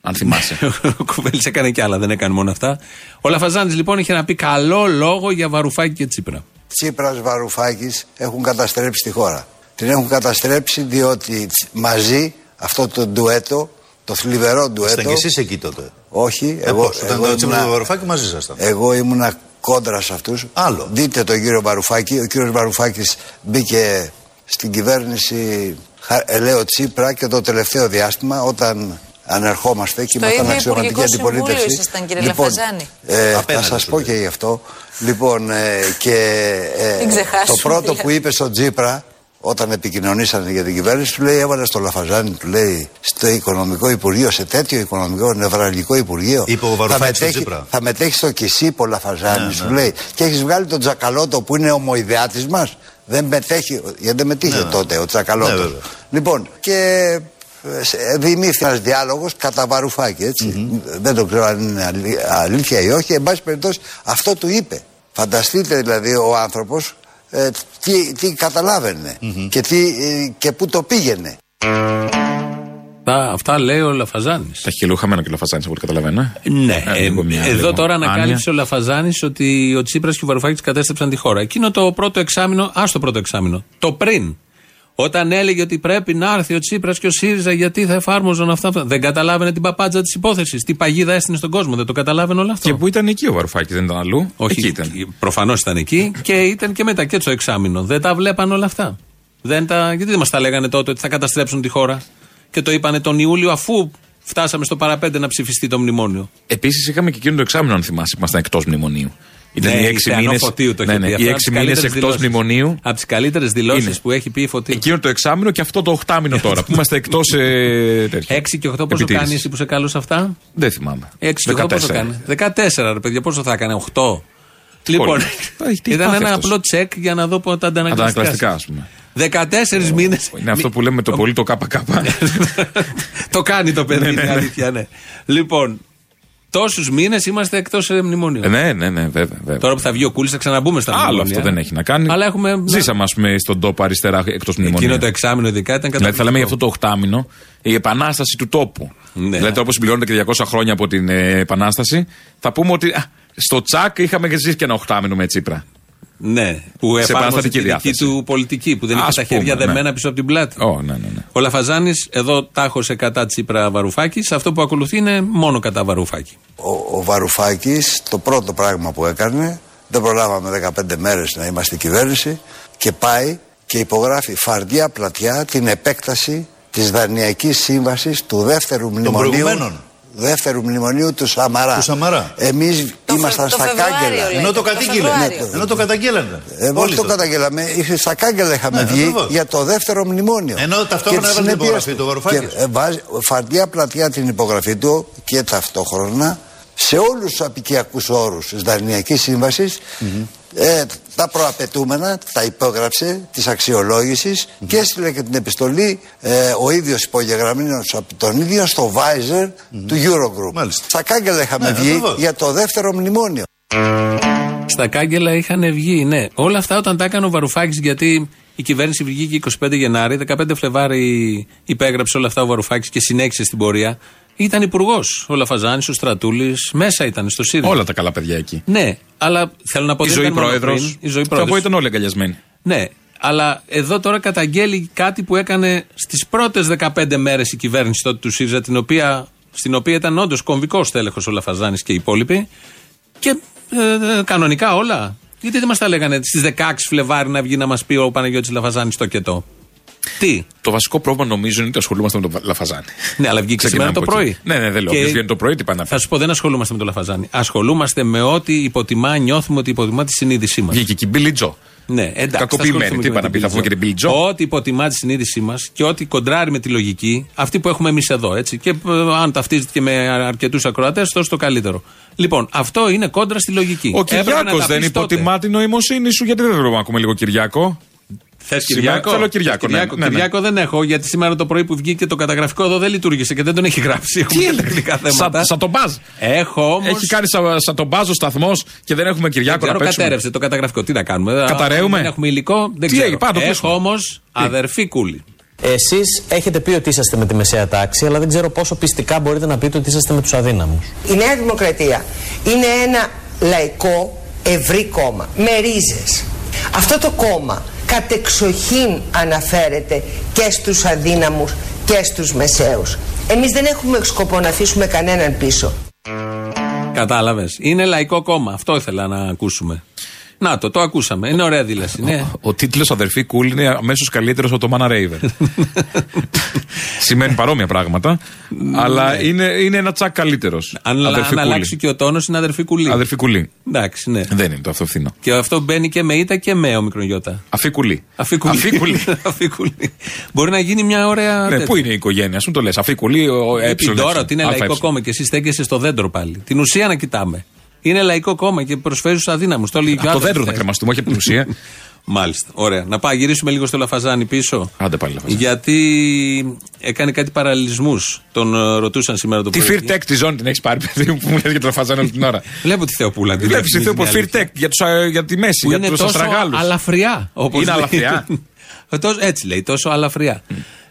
Αν θυμάσαι. ο Κουβέλης έκανε κι άλλα, δεν έκανε μόνο αυτά. Ο Λαφαζάνης λοιπόν είχε να πει καλό λόγο για Βαρουφάκη και Τσίπρα. Τσίπρας Βαρουφάκης έχουν καταστρέψει τη χώρα. Την έχουν καταστρέψει διότι μαζί αυτό το ντουέτο, το θλιβερό ντουέτο. Είστε και εσείς εκεί τότε. Όχι, ε, εγώ. Πώς, εγώ ήταν ήμουνα, το Βαρουφάκη μαζί ήσασταν. Εγώ ήμουνα κόντρα σε αυτούς. Άλλο. Δείτε τον κύριο Βαρουφάκη. Ο κύριος Βαρουφάκης μπήκε στην κυβέρνηση Ελαίο Τσίπρα και το τελευταίο διάστημα όταν ανερχόμαστε και ήμασταν αξιωματική αντιπολίτευση. Ήσασταν, κύριε λοιπόν, Λαφαζάνη. Ε, θα σας πω και γι' αυτό. Λοιπόν, ε, και ε, το πρώτο που είπε στον Τσίπρα όταν επικοινωνήσανε για την κυβέρνηση, του λέει: Έβαλε στο Λαφαζάνι, του λέει, στο οικονομικό υπουργείο, σε τέτοιο οικονομικό νευραλικό υπουργείο. Είπε ο θα, μετέχει, θα μετέχει στο Κισίπο Λαφαζάνη, ναι, σου ναι. λέει. Και έχεις βγάλει τον Τζακαλώτο που είναι ομοειδεάτη μας. Δεν μετέχει, γιατί δεν μετήχε ναι, ναι. τότε ο Τζακαλώτο. Ναι, λοιπόν, και ε, δημιουργήθηκε ένας διάλογος κατά βαρουφάκι, έτσι. Mm-hmm. Δεν το ξέρω αν είναι αλήθεια ή όχι. Εν πάση περιπτώσει, αυτό του είπε. Φανταστείτε δηλαδή ο άνθρωπος ε, τι, τι καταλαβαινε και, τι, ε, και πού το πήγαινε. Αυτά, αυτά λέει ο Λαφαζάνης. Τα χιλού χαμένα και ο Λαφαζάνης, από ό,τι καταλαβαίνω. Ναι. Ε, ε, εδώ τώρα ανακάλυψε ο Λαφαζάνης ότι ο Τσίπρας και ο Βαρουφάκης κατέστρεψαν τη χώρα. Εκείνο το πρώτο εξάμεινο, α το πρώτο εξάμεινο. Το πριν. Όταν έλεγε ότι πρέπει να έρθει ο Τσίπρας και ο ΣΥΡΙΖΑ γιατί θα εφάρμοζαν αυτά. Δεν καταλάβαινε την παπάτζα της υπόθεσης. Τι παγίδα έστεινε στον κόσμο. Δεν το καταλάβαινε όλο αυτό. Και που ήταν εκεί ο Βαρουφάκης, δεν ήταν αλλού; Όχι, εκεί ήταν. Προφανώς ήταν εκεί και ήταν και μετά και το εξάμεινο. Δεν τα βλέπαν όλα αυτά. Δεν τα... Γιατί δεν μας τα λέγανε τότε ότι θα καταστρέψουν τη χώρα; Και το είπανε τον Ιούλιο αφού φτάσαμε στο παραπέντε να ψηφιστεί το μνημόνιο. Επίσης είχαμε και εκείνο το εξάμεινο, αν θυμάσαι, ήμασταν εκτός μνημονίου. Ήταν ναι, οι έξι μήνε. Ναι, ναι, οι έξι μήνες εκτός μνημονίου. Από τις καλύτερες δηλώσεις που έχει πει η Φωτή. Εκείνο το εξάμεινο και αυτό το οχτάμινο τώρα που είμαστε εκτός. Ε, Έξι και οχτώ πόσο κάνει εσύ που σε κάλωσε αυτά; Δεν θυμάμαι. Έξι και οχτώ πόσο κάνει; Δεκατέσσερα ρε παιδιά, πόσο θα έκανε, οχτώ; Λοιπόν, ήταν ένα απλό τσεκ για να δω πότε τα αντανακλαστικά. Αντανακλαστικά, ας πούμε. 14 μήνες. Είναι αυτό που λέμε το πολύ το ΚΚ. το κάνει το παιδί, Ναι, είναι ναι, ναι. αλήθεια, ναι. Λοιπόν, τόσους μήνες είμαστε εκτός μνημονίου. ναι, ναι, ναι, βέβαια. βέβαια. Τώρα που θα βγει ο Κούλης θα ξαναμπούμε στα μνημόνια. Άλλο αυτό δεν έχει να κάνει. Αλλά έχουμε. Ζήσαμε, ας πούμε, στον τόπο αριστερά εκτός μνημονίου. Εκείνο το εξάμεινο ειδικά ήταν Δηλαδή θα λέμε για αυτό καταπληκτικό. το οχτάμινο η επανάσταση του τόπου. Ναι. Δηλαδή όπως συμπληρώνεται και 200 χρόνια από την ε, επανάσταση, θα πούμε ότι α, στο τσακ είχαμε και ζήσει και ένα οχτάμινο με Τσίπρα. Ναι, που Σε εφάρμοσε επαναστατική τη δική διάθεση. του πολιτική, που δεν είχε Ας τα χέρια πούμε, ναι. δεμένα πίσω από την πλάτη. Ω, ναι, ναι, ναι. Ο Λαφαζάνης εδώ τάχωσε κατά Τσίπρα Βαρουφάκης. Αυτό που ακολουθεί είναι μόνο κατά Βαρουφάκη. Ο, ο Βαρουφάκης το πρώτο πράγμα που έκανε δεν προλάβαμε 15 μέρες να είμαστε κυβέρνηση και πάει και υπογράφει φαρδιά πλατιά την επέκταση της Δανειακής Σύμβασης του δεύτερου μνημονίου προηγουμένων. Δεύτερου μνημονίου του Σαμαρά. Του Σαμαρά. Εμείς Το ήμασταν Φε- το στα Φεβρουάριο, κάγκελα. λέει. Ενώ το το κατήγγειλε. Φεβρουάριο. Ενώ το καταγγέλανε. Ε, Όλοι όχι το το. καταγγέλαμε. Είχε στα κάγκελα είχαμε Ναι, βγει ακριβώς. για το δεύτερο μνημόνιο. Ενώ ταυτόχρονα Και τις έβαλε την συνέπειες υπογραφή του. του Βαρουφάκης. Και, ε, βάζει φαρδιά πλατιά την υπογραφή του και ταυτόχρονα σε όλους τους απικιακούς όρους της Δανειακής Σύμβασης, ε, τα προαπαιτούμενα τα υπόγραψε της αξιολογησης και έστειλε και την επιστολή ε, ο ίδιος υπογεγραμμένος από τον ίδιο στο Viser του Eurogroup. Μάλιστα. Στα κάγκελα είχαμε Ναι, βγει ακριβώς. για το δεύτερο μνημόνιο. Στα κάγκελα είχαν βγει, ναι. Όλα αυτά όταν τα έκανε ο Βαρουφάκης, γιατί η κυβέρνηση βγήκε 25 Γενάρη, 15 Φλεβάρι υπέγραψε όλα αυτά ο Βαρουφάκης και συνέχισε στην πορεία. Ήταν υπουργός ο Λαφαζάνης, ο Στρατούλης, μέσα ήταν στο ΣΥΡΙΖΑ. Όλα τα καλά παιδιά εκεί. Ναι, αλλά θέλω να πω Η δεν ζωή ήταν μόνο πρόεδρος. πριν, Η ζωή Θα πω πρόεδρος. ήταν όλοι αγκαλιασμένοι. Ναι, αλλά εδώ τώρα καταγγέλει κάτι που έκανε στις πρώτες 15 μέρες η κυβέρνηση τότε του ΣΥΡΙΖΑ, την οποία, στην οποία ήταν όντως κομβικός τέλεχο ο Λαφαζάνης και οι υπόλοιποι. Και ε, ε, κανονικά όλα. Γιατί δεν μας τα λέγανε στις 16 Φλεβάρι να βγει να μας πει ο Παναγιώτης Λαφαζάνης το και το. Τι; Το βασικό πρόβλημα νομίζω είναι ότι ασχολούμαστε με τον Λαφαζάνη. Ναι, αλλά βγήκε σήμερα Ξεκινάμε το από πρωί. εκεί. Ναι, ναι, δεν λέω. Και Όποιος βγαίνει το πρωί, τι πάει να πει. Θα σου πω, δεν ασχολούμαστε με το Λαφαζάνη. Ασχολούμαστε με ό,τι υποτιμά, νιώθουμε ότι υποτιμά τη συνείδησή μας. Βγήκε και η Μπίλι Τζο. Ναι, εντάξει. Κακοποιημένη. θα ασχοληθούμε Τι και είπα με να πει, την θα πούμε και την Billie Joe; Ό,τι υποτιμά τη συνείδησή μας και ό,τι κοντράρει με τη λογική, αυτή που έχουμε εμείς εδώ. Έτσι. Και ε, αν ταυτίζεται και με αρκετούς ακροατές, τόσο το καλύτερο. Λοιπόν, αυτό είναι κόντρα στη λογική. Ο Έπρεπε να Κυριάκος τα δεν πεις τότε. υποτιμά την νοημοσύνη σου. Γιατί δεν θέλουμε να ακούμε λίγο Κυριάκο. Θες Σήμερα Κυριάκο; θέλω Κυριάκο, Θες ναι, Κυριάκο, ναι, ναι. Κυριάκο δεν έχω, γιατί σήμερα το πρωί που βγήκε το καταγραφικό εδώ δεν λειτουργήσε και δεν τον έχει γράψει. Έχουμε και τεχνικά θέματα. Σαν, σαν τον Μπάζ. Έχω όμω. Έχει κάνει σαν, σαν τον Μπάζ ο σταθμός και δεν έχουμε Κυριάκο να Ξέρω, παίξουμε. κατέρευσε το καταγραφικό. Τι να κάνουμε; Καταραίουμε; Δεν έχουμε υλικό; Δεν Τι ξέρω. έγινε, πάμε να το Έχω κλείσουμε. όμως αδερφή κούλη. Εσείς έχετε πει ότι είσαστε με τη μεσαία τάξη, αλλά δεν ξέρω πόσο πιστικά μπορείτε να πείτε ότι είσαστε με τους αδύναμους. Η Νέα Δημοκρατία είναι ένα λαϊκό ευρύ κόμμα με ρίζες. Αυτό το κόμμα κατεξοχήν αναφέρεται και στους αδύναμους και στους μεσαίους. Εμείς δεν έχουμε σκοπό να αφήσουμε κανέναν πίσω. Κατάλαβες. Είναι λαϊκό κόμμα. Αυτό ήθελα να ακούσουμε. Να το, το ακούσαμε. Είναι ωραία δήλωση. Ναι. Ο τίτλος Αδερφή Κούλ είναι αμέσως καλύτερος από το Μάνα Ρέιβερ. Σημαίνει παρόμοια πράγματα. αλλά είναι, είναι ένα τσακ καλύτερος. Αν, αν αλλάξει και ο τόνος, είναι αδερφή κουλή. Αδερφή Κουλή. Εντάξει, ναι. Δεν είναι το αυτό φθηνό. Και αυτό μπαίνει και με ήττα και με ο μικρογιώτα. Αφή Κουλή. Αφή κουλή. Αφή κουλή. Μπορεί να γίνει μια ωραία. Ναι, τέτοια. πού είναι η οικογένεια, σου το λες. Αφή Κουλή, ο ε, Την τώρα ότι είναι α, λαϊκό ε. κόμμα και εσύ στέκεσαι στο δέντρο πάλι. Την ουσία να κοιτάμε. Είναι λαϊκό κόμμα και προσφέρει στους αδύναμους. Το έλεγε και ο Από το Άδωνης δέντρο θα χθες. κρεμαστούμε, όχι από την ουσία. Μάλιστα. Ωραία. Να πάμε γυρίσουμε λίγο στο Λαφαζάνι πίσω. Άντε πάλι Λαφαζάνη. Γιατί έκανε κάτι παραλληλισμούς. Τον ε, ρωτούσαν σήμερα το Τη πρωί. Fear Tech τη ζώνη την έχεις πάρει, παιδί μου, που μου λέει για τον Φαζάνο όλη την ώρα. Βλέπω τη Θεοπούλα. τη Βλέπεις τη διαφημίζει, Θεό είναι από Fear αλήθεια. Tech για, τους, α, για τη μέση, Που για είναι τους τόσο Αστραγάλους. αλαφριά. Όπως Είναι λέει. αλαφριά. Τόσο- Έτσι λέει, τόσο αλαφριά.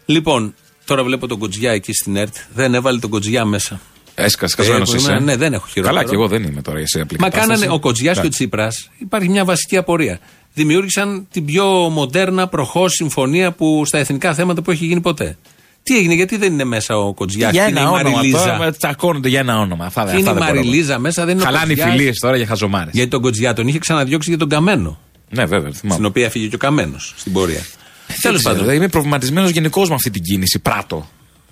λοιπόν, τώρα βλέπω τον Κοτζιά εκεί στην ΕΡΤ. Δεν έβαλε τον Κοτζιά μέσα. Έσκα, Ε, σκασμένο που είμαι- είσαι. Ναι, δεν έχω χειρότερο. Καλά, και εγώ δεν είμαι τώρα σε απλή Μα κατάσταση. κάνανε ο Κοτζιάς και ο Εντάξει. Τσίπρας. Υπάρχει μια βασική απορία. Δημιούργησαν την πιο μοντέρνα προχώ συμφωνία που, στα εθνικά θέματα που έχει γίνει ποτέ. Τι έγινε, γιατί δεν είναι μέσα ο Κοτζιάς Για και είναι η ένα όνομα Μαριλίζα; τώρα, τσακώνονται για ένα όνομα. Αυτά, Και αυτά είναι η δεν μπορώ. Μαριλίζα μέσα, δεν είναι ο Χαλάνε οι Κοτζιάς; φιλίες τώρα για χαζομάρες. Γιατί τον Κοτζιά τον είχε ξαναδιώξει για τον Καμένο. Ναι, βέβαια, Στην θυμάμαι. οποία έφυγε και ο Καμένος στην πορεία. Τέλο Τέλος πάντων. πάντων. Είμαι προβληματισμένος γενικώς με αυτή την κίνηση. Πράτο.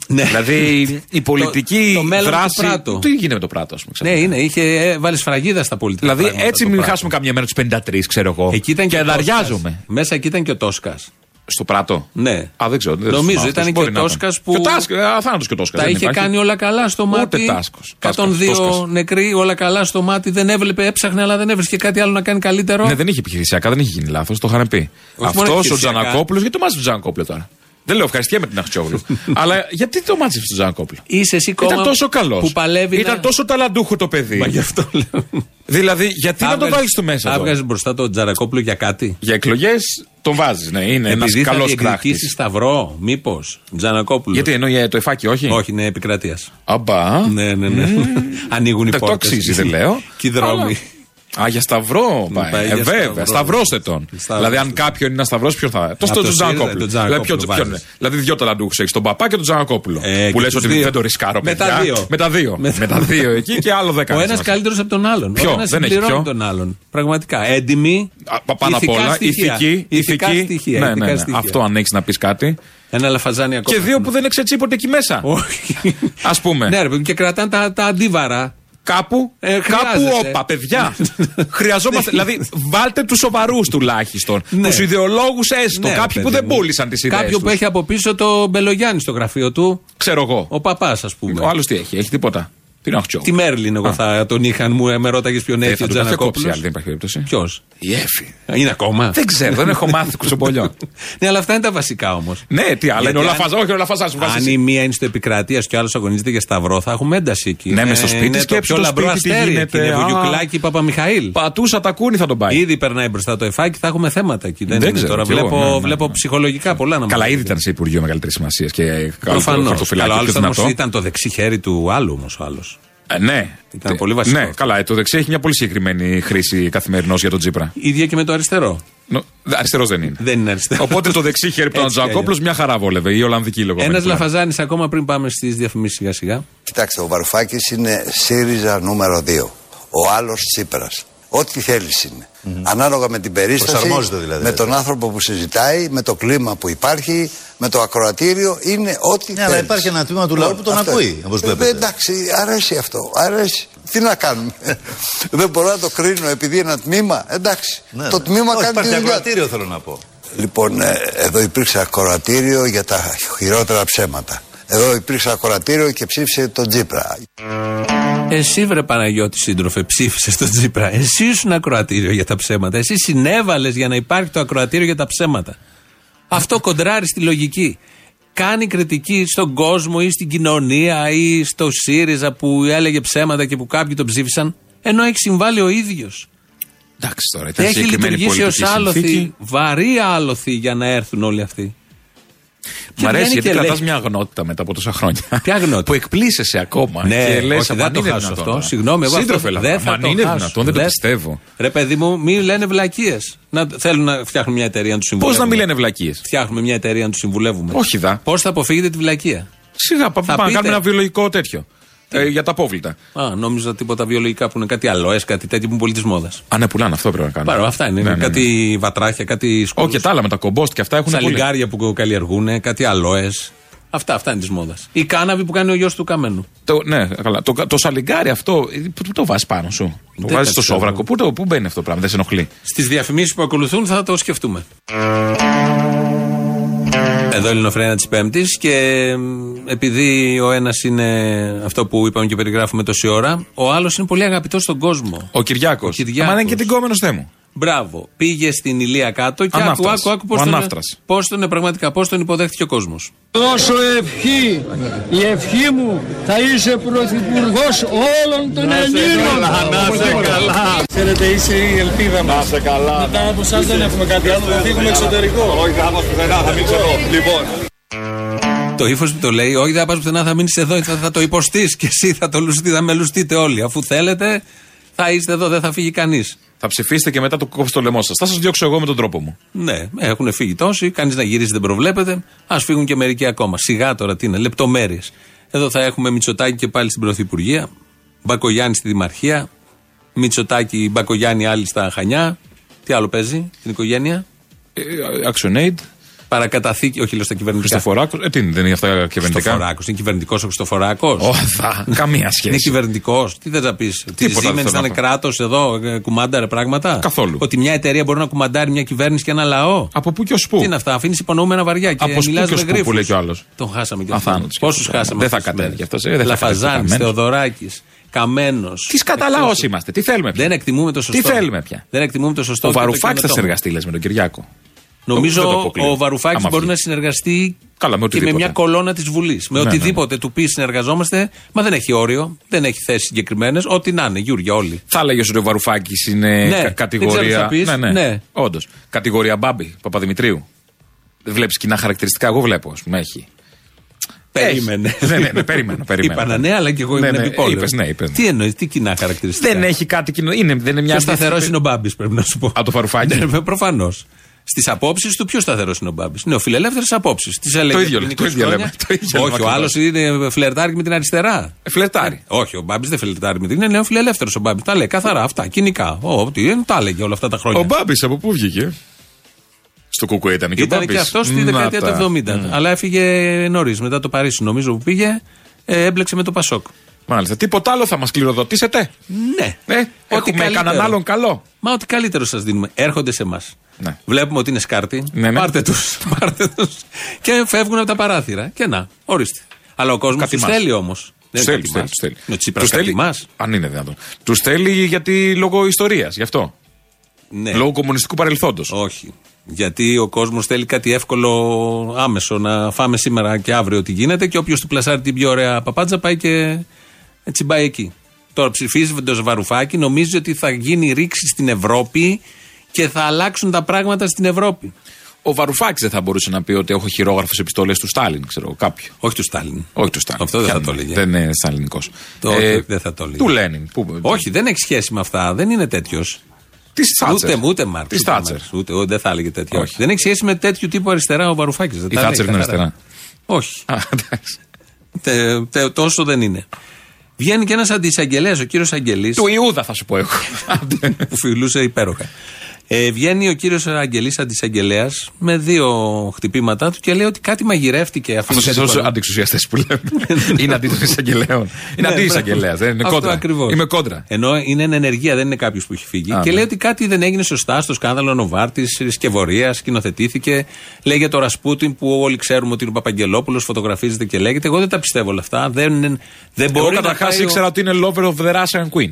Ναι. Δηλαδή η πολιτική το μέλλον του δράση. Πράτο. Τι γίνεται με το Πράτος, ας πούμε. Ναι, ξαφνικά; είναι, είχε ε, βάλει σφραγίδα στα πολιτικά. Δηλαδή πράγματα έτσι το μην πράγμα. χάσουμε καμιά μέρα τους 53, ξέρω εγώ. Εκεί ήταν και, και ο Τόσκας. αδαριάζουμε. Μέσα εκεί ήταν και ο Τόσκας. Στο Πράτο; Ναι. Α, δεν ξέρω. δεν Νομίζω θυμάμαι ήταν αυτός. και Μπορεί ο να ήταν. Τόσκας που- Και ο Τάσκα, αθάνατος και ο Τόσκας. Τα δεν είχε υπάρχει. κάνει όλα καλά στο Ούτε μάτι. Τάσκος. 102 Τόσκας. νεκροί, όλα καλά στο μάτι. Δεν έβλεπε, έψαχνε, αλλά δεν έβρισκε κάτι άλλο να κάνει καλύτερο. Ναι, δεν είχε επιχειρησιακά, δεν είχε γίνει λάθος, το είχαν πει. μόνο Αυτός ο επιχειρησιακά. Τζανακόπουλος, γιατί το μάζεψε τον Τζανακόπουλο τώρα; Δεν λέω ευχαριστία με την Αχτσιόγλου. αλλά γιατί το μάζεψε τον Τζανακόπουλο. Είσαι εσύ κόμμα Ήταν τόσο καλός. που παλεύει Ήταν να- τόσο ταλαντούχο το παιδί. Μα γι' αυτό λέω. Δηλαδή, γιατί να το βάλεις στο μέσα. Θα εδώ; βγάζει μπροστά τον Τζαρακόπουλο για κάτι; Για εκλογές τον βάζεις, ναι, είναι ένας Επειδή θα καλός διεκδικήσει κράχτης. σταυρό, μήπως. Τζανακόπουλο. Γιατί εννοεί το εφάκι, όχι; Όχι, είναι επικρατείας. Αμπά. Ναι, ναι, ναι. Ανοίγουν οι Δεν το πόρτες. αξίζει, δεν λέω. Και οι δρόμοι. Α, για σταυρό πάει. Πάει Ε, για βέβαια. σταυρό. Σταυρώστε τον. Σταυρώστε Δηλαδή, αν κάποιον είναι ένα σταυρός, ποιο θα. Το Από στο το ΣΥΡΙΖΑ, Τζανακόπουλο. τον Τζανακόπουλο Δηλαδή, ποιο- ποιον βάζεις. είναι; Δηλαδή, δύο ταλαντούχους έχεις, τον παπά και τον Τζανακόπουλο. Ε, Που και λες τους ότι δύο. δεν το ρισκάρω, Με τα παιδιά. δύο. Με τα δύο. Με Με τα δύο εκεί και άλλο δέκα. Ο ένας καλύτερος από τον άλλον. Ποιο; Ο ένας Δεν έχει συμπληρώνει ποιο; τον άλλον. Πραγματικά. Έντιμη. Α, Πάνω απ' ηθικά όλα, στοιχεία. ηθική. Ηθικά στοιχεία, Ναι, ηθικά ναι, ναι. στοιχεία. Αυτό αν έχεις να πεις κάτι. Ένα λαφαζάνι ακόμα. Και δύο που δεν είναι ξετσίποτε εκεί μέσα. Όχι. Α πούμε. Ναι, ρε παιδί, και κρατάνε τα, τα αντίβαρα. Κάπου, Ε, κάπου χρειάζεται. όπα, παιδιά. Χρειαζόμαστε. δηλαδή, βάλτε τους σοβαρούς τουλάχιστον. Ναι. Τους ιδεολόγους έστω. Ναι, ρε κάποιοι που παιδί δεν μου. πούλησαν τις ιδέες. Κάποιο που έχει από πίσω το Μπελογιάννη στο γραφείο του. Ξέρω εγώ. Ο παπάς, ας πούμε. Ο άλλος τι έχει, έχει τίποτα. Τι να έχω Τη Μέρλιν, εγώ θα τον είχαν μου, με ρώταγες ποιον Ε, έχει θα ο τον είχα κόψει Τζανακόπουλο. άλλη, δεν υπάρχει περίπτωση. Ποιος; Η Εφη. Είναι ακόμα; Δεν ξέρω, δεν έχω μάθει κουτσομπολιό. ναι, αλλά αυτά είναι τα βασικά όμως. ναι, τι άλλα. Είναι ο Γιατί αν- Λαφαζά, όχι ο Λαφαζάς που Αν βάζει. η μία είναι στο επικρατεία και ο άλλος αγωνίζεται για σταυρό, θα έχουμε ένταση εκεί. Ναι, Είναι- μες στο σπίτι, είναι το σκέψου πιο το λαμπρό σπίτι τι αστέρι. γίνεται. Είναι Α. Βουγιουκλάκι Παπαμιχαήλ. Πατούσα τα κούνη θα τον πάει. Ήδη περνάει μπροστά το εφάκι, θα έχουμε θέματα εκεί. Δεν, Δεν είναι ξέρω, τώρα. κι εγώ, Βλέπω, ναι, ναι, βλέπω ναι. ψυχολογικά πολλά να Καλά, μας ήδη πείτε. ήταν σε Υπουργείο μεγαλύτερης σημασίας και Προφανώς. χαρτοφυλάκι. Αλλά ο πιο άλλος δυνατό. ήταν το δεξί χέρι του άλλου όμως ο άλλος. Ε, ναι. Ήταν Ε, πολύ βασικό Ναι, αυτό. καλά. ε, Το δεξί έχει μια πολύ συγκεκριμένη χρήση καθημερινό για τον Τζίπρα. ίδια και με το αριστερό. Αριστερός δεν είναι. Δεν είναι αριστερός. Οπότε το δεξί χέρι που ήταν ο Έτσι κι Τζακόπουλο μια χαρά βόλευε. Η Ολλανδική λογόμενη. Ένας πλάτη. λαφαζάνης ακόμα πριν πάμε στις διαφημίσεις σιγά σιγά. Κοιτάξτε, ο Βαρουφάκης είναι ΣΥΡΙΖΑ νούμερο 2. Ο άλλος Τσίπρας. Ό,τι θέλεις είναι. Ανάλογα με την περίσταση, Προσαρμόζεται δηλαδή, με έτσι. τον άνθρωπο που συζητάει, με το κλίμα που υπάρχει, με το ακροατήριο, είναι ό,τι Ναι, αλλά θέλεις. υπάρχει ένα τμήμα του λαού που τον Αυτό ακούει, είναι. όπως Ε, βλέπετε. εντάξει, αρέσει αυτό. Αρέσει. Τι να κάνουμε; Δεν μπορώ να το κρίνω επειδή ένα τμήμα. Εντάξει. Ναι, το ναι. τμήμα Όχι, κάνει υπάρχει τη δουλειά. του. ακροατήριο θέλω να πω. Λοιπόν, ε, εδώ υπήρξε ακροατήριο για τα χειρότερα ψέματα. Εδώ υπήρξε ακροατήριο και ψήφισε τον Τζίπρα. Εσύ, βρε Παναγιώτη, σύντροφε, ψήφισες τον Τζίπρα. Εσύ ήσουν ακροατήριο για τα ψέματα. Εσύ συνέβαλες για να υπάρχει το ακροατήριο για τα ψέματα. Αυτό κοντράρει στη λογική. Κάνει κριτική στον κόσμο ή στην κοινωνία ή στο ΣΥΡΙΖΑ που έλεγε ψέματα και που κάποιοι τον ψήφισαν, ενώ έχει συμβάλει ο ίδιος. Εντάξει τώρα, ήταν Έχει συγκεκριμένη λειτουργήσει ως πολιτική άλοθη, συνθήκη. βαρύ άλοθη για να έρθουν όλοι αυτοί. Μ' αρέσει βγαίνει γιατί και κρατάς λέει- μια αγνότητα μετά από τόσα χρόνια. Ποια αγνότητα; Που εκπλήσεσαι ακόμα. Ναι, και λες, όχι, «Αμάν δεν το είναι χάσω δυνατόν αυτό. τώρα». Συγγνώμη, εγώ Σύντροφε, αυτό αλλά, δεν θα αμάν το είναι χάσω. δυνατόν, δεν το Δεν- πιστεύω. Ρε παιδί μου, μην λένε βλακίες. Να θέλουν να φτιάχνουν μια εταιρεία να τους Πώς συμβουλεύουν. να μην λένε βλακίες; Φτιάχνουμε μια εταιρεία να τους συμβουλεύουμε. Όχι, δα. Πώς θα αποφύγετε τη βλακεία. Σιγά, πα- Θα πάμε να πείτε. κάνουμε ένα βιολογικό τέτοιο. Ε, για τα απόβλητα. Α, νόμιζα τίποτα βιολογικά που είναι κάτι αλόε, κάτι τέτοιο που είναι πολύ τη μόδα. Α, ναι, πουλάνε αυτό πρέπει να κάνουμε. Πάρω, αυτά είναι. Ναι, ναι, ναι. κάτι βατράχια, κάτι σκούλου. Όχι, και τα άλλα με τα κομπόστ και αυτά έχουν πολύ. Σαλιγκάρια που καλλιεργούν, κάτι αλόες. Αυτά, αυτά είναι της μόδας. Η κάναβη που κάνει ο γιος του Καμένου. Το, ναι, καλά. Το, το σαλιγκάρι αυτό, ε, πού, πού το βάζεις πάνω σου; Το Δεν βάζεις στο τα ξέρω. σόβρακο. Πού, το, πού μπαίνει αυτό το πράγμα, δεν σε ενοχλεί; Στις διαφημίσεις που ακολουθούν θα το σκεφτούμε. Εδώ η Ελληνοφρένα της Πέμπτης και μ, επειδή ο ένας είναι αυτό που είπαμε και περιγράφουμε τόση ώρα, ο άλλος είναι πολύ αγαπητός στον κόσμο. Ο Κυριάκος. Κυριάκος. Μα είναι και την κόμενο θέμου. Μπράβο. Πήγε στην ηλία κάτω και άκου, Ανάφτρας. άκου, άκου Ο πώς τον, ανάφτρας. πώς τον, πραγματικά, πώς τον υποδέχτηκε ο κόσμος. Δώσω ευχή, η ευχή μου θα είσαι πρωθυπουργός όλων των Ελλήνων. Να σε καλά. Ξέρετε, είσαι η ελπίδα μας. Να σε καλά. Μετά από εσάς δεν έχουμε κάτι άλλο, θα φύγουμε εξωτερικό. Όχι, θα πάμε πουθενά, θα μείνεις εδώ. Λοιπόν. Το ύφος που το λέει, Όχι, δεν θα πας πουθενά, θα μείνεις εδώ, θα, θα το υποστείς και εσύ θα το λουστεί, θα με λουστείτε όλοι. Αφού θέλετε, θα είστε εδώ, δεν θα φύγει κανείς. Θα ψηφίσετε και μετά το κόψετε το λαιμό σας. Θα σας διώξω εγώ με τον τρόπο μου. Ναι, έχουν φύγει τόσοι, κανείς να γυρίσει δεν προβλέπεται. Α φύγουν και μερικοί ακόμα. Σιγά τώρα τι είναι, λεπτομέρειες. Εδώ θα έχουμε Μητσοτάκη και πάλι στην Πρωθυπουργία, Μπακογιάννη στη Δημαρχία, Μητσοτάκη, Μπακογιάννη άλλοι στα Χανιά. Τι άλλο παίζει, την οικογένεια; Ε, ActionAid. Παρακαταθήκη, όχι λέω στα κυβερνητικά. Χριστοφοράκος, ε, τι είναι, δεν είναι αυτά κυβερνητικά; Χριστοφοράκο. Είναι κυβερνητικός ο Χριστοφοράκος. Οχα, καμία σχέση. Είναι κυβερνητικός. Τι θες να πεις; Τι Τίποτα δεν Siemens θέλω θα να είναι πω. κράτος εδώ, ε, κουμάνταρε πράγματα; Καθόλου. Ότι μια εταιρεία μπορεί να κουμαντάρει μια κυβέρνηση και ένα λαό; Από πού και ως πού; Τι είναι αυτά, αφήνεις υπονοούμενα βαριά και Από σπου μιλάς και ως με πού που γρίφους. λέει κι ο άλλος. Τον χάσαμε κι αυτό. Αθάνατος. Πόσους χάσαμε. Δεν θα αυτές τις κατέβει μέρες. κι αυτός, ε, δεν θα κατέβει Λαφαζάνης, καμένος. Θεοδωράκης, Καμένος. Τις καταλάως είμαστε, τι θέλουμε πια; Δεν εκτιμούμε το σωστό. Τι θέλουμε πια; Δεν εκτιμούμε το σωστό. Ο και το Βαρουφάκης θα καινοτόμο. συνεργαστεί, λες με τον Κυριάκο. Δεν το Νομίζω αποκλείω. ο Βαρουφάκης Άμα μπορεί βγει. να συνεργαστεί Καλά, με και με οτιδήποτε. μια κολόνα της Βουλής. Με Ναι, οτιδήποτε του πει συνεργαζόμαστε, μα δεν έχει όριο, δεν έχει θέσεις συγκεκριμένες. Ό,τι να είναι, Γιούρια, όλοι. Θα έλεγε ότι ο Βαρουφάκης είναι Ναι, κα- δεν ξέρω κατηγορία. τι θα πεις. Ναι, ναι. Ναι. Όντως. Κατηγορία Μπάμπη Παπαδημητρίου. Δεν βλέπεις κοινά χαρακτηριστικά, εγώ βλέπω, ας πούμε, έχει. Περίμενε. Έχει. ναι, ναι, ναι, περίμενα, περίμενα. Είπα ναι, αλλά και εγώ Ναι, ήμουν ναι, επιπόλαιος. είπες, ναι, είπες. Τι εννοείς, τι κοινά χαρακτηριστικά. Δεν έχει κάτι κοινό. Είναι, δεν είναι μια Πιο σταθερός αντίθετη- είναι ο Μπάμπης, πρέπει να σου πω. Από το Βαρουφάκη. Προφανώς. Στις απόψεις του, πιο σταθερός είναι ο Μπάμπης; Νεοφιλελεύθερε απόψεις. Τις έλεγε Το ίδιο πριν λέμε, το 20 ίδιο χρόνια. λέμε, το ίδιο Όχι, λέμε ο άλλος ακριβώς. είναι φλερτάρι με την αριστερά. Ε, Φλετάρι. Όχι, ο Μπάμπης δεν φλερτάρι με την είναι νεοφιλελεύθερο ο Μπάμπης. Τα λέει καθαρά αυτά, κοινικά. Ω, τι είναι, τα έλεγε όλα αυτά τα χρόνια. Ο Μπάμπης από πού βγήκε; Στο κουκουέ ήταν και ο Ήταν Μπάμπης; και αυτός στη Να δεκαετία τα. του 70. Αλλά έφυγε νωρίς, μετά το Παρίσι, νομίζω που πήγε, ε, έμπλεξε με το Πασόκ. Μάλιστα. Τίποτα άλλο θα μας κληροδοτήσετε; Ναι. Ε, Ό,τι έχουμε καλύτερο. κανέναν άλλον καλό; Μα ό,τι καλύτερο σας δίνουμε. Έρχονται σε εμάς. Ναι. Βλέπουμε ότι είναι σκάρτη. Ναι, ναι. Πάρτε τους. Πάρτε τους. Και φεύγουν από τα παράθυρα. Και να, ορίστε. Αλλά ο κόσμος Κάτι τους μας. θέλει όμως. Τους θέλει, τους θέλει, τους θέλει. Με Τσίπρα Τους κάτι θέλει- μας. Αν είναι δυνατόν. Τους θέλει γιατί λόγω ιστορίας, γι' αυτό. Ναι. Λόγω κομμουνιστικού παρελθόντος. Όχι. Γιατί ο κόσμος θέλει κάτι εύκολο, άμεσο να φάμε σήμερα και αύριο τι γίνεται και όποιος του πλασάρει την πιο ωραία παπάντζα πάει και έτσι πάει εκεί. Τώρα ψηφίζει το Βαρουφάκη, νομίζει ότι θα γίνει ρήξη στην Ευρώπη και θα αλλάξουν τα πράγματα στην Ευρώπη. Ο Βαρουφάκης δεν θα μπορούσε να πει ότι έχω χειρόγραφες επιστολές του Στάλιν, ξέρω εγώ, κάποιο. Όχι του Στάλιν. Όχι του Στάλιν. Αυτό δεν Ποια θα το είναι, έλεγε. Δεν είναι σταλινικός. Το όχι, δεν θα το έλεγε. Του Λένιν. Πού- Όχι, δεν έχει σχέση με αυτά. Δεν είναι τέτοιος. Της Θάτσερ. Ούτε, ούτε Μάρξ. Της ούτε Θάτσερ. Μάρξ, Ούτε, ούτε, δεν θα έλεγε τέτοιο. Όχι. Δεν έχει σχέση με τέτοιου τύπου αριστερά ο Βαρουφάκης. Η Θάτσερ είναι αριστερά. Όχι. Α, εντάξει. Τε, τε- τόσο δεν είναι. Βγαίνει και ένας αντισαγγελέας, ο κύριος Αγγελής, Του Ιούδα θα σου πω εγώ. Άντε. που φιλούσε υπέροχα. Ε, βγαίνει ο κύριος Αγγελής αντισαγγελέας με δύο χτυπήματά του και λέει ότι κάτι μαγειρεύτηκε. αφήνει Αυτός κάτι είναι στου παρά- αντιεξουσιαστέ που λέμε. Είναι αντί των εισαγγελέων. Είναι Ναι, αντί εισαγγελέας. Δεν είναι αυτό κόντρα. ακριβώς. Είμαι κόντρα. Ενώ είναι εν ενεργεία, δεν είναι κάποιος που έχει φύγει. Α, και ναι. λέει ότι κάτι δεν έγινε σωστά στο σκάνδαλο Νοβάρτης, σκευωρία, σκηνοθετήθηκε. Λέει για το Ρασπούτιν που όλοι ξέρουμε ότι είναι ο Παπαγγελόπουλος, φωτογραφίζεται και λέγεται. Εγώ δεν τα πιστεύω όλα αυτά. Δεν, δεν Εγώ μπορεί να καταρχάς πάει ο- ήξερα ότι είναι lover of the Russian Queen.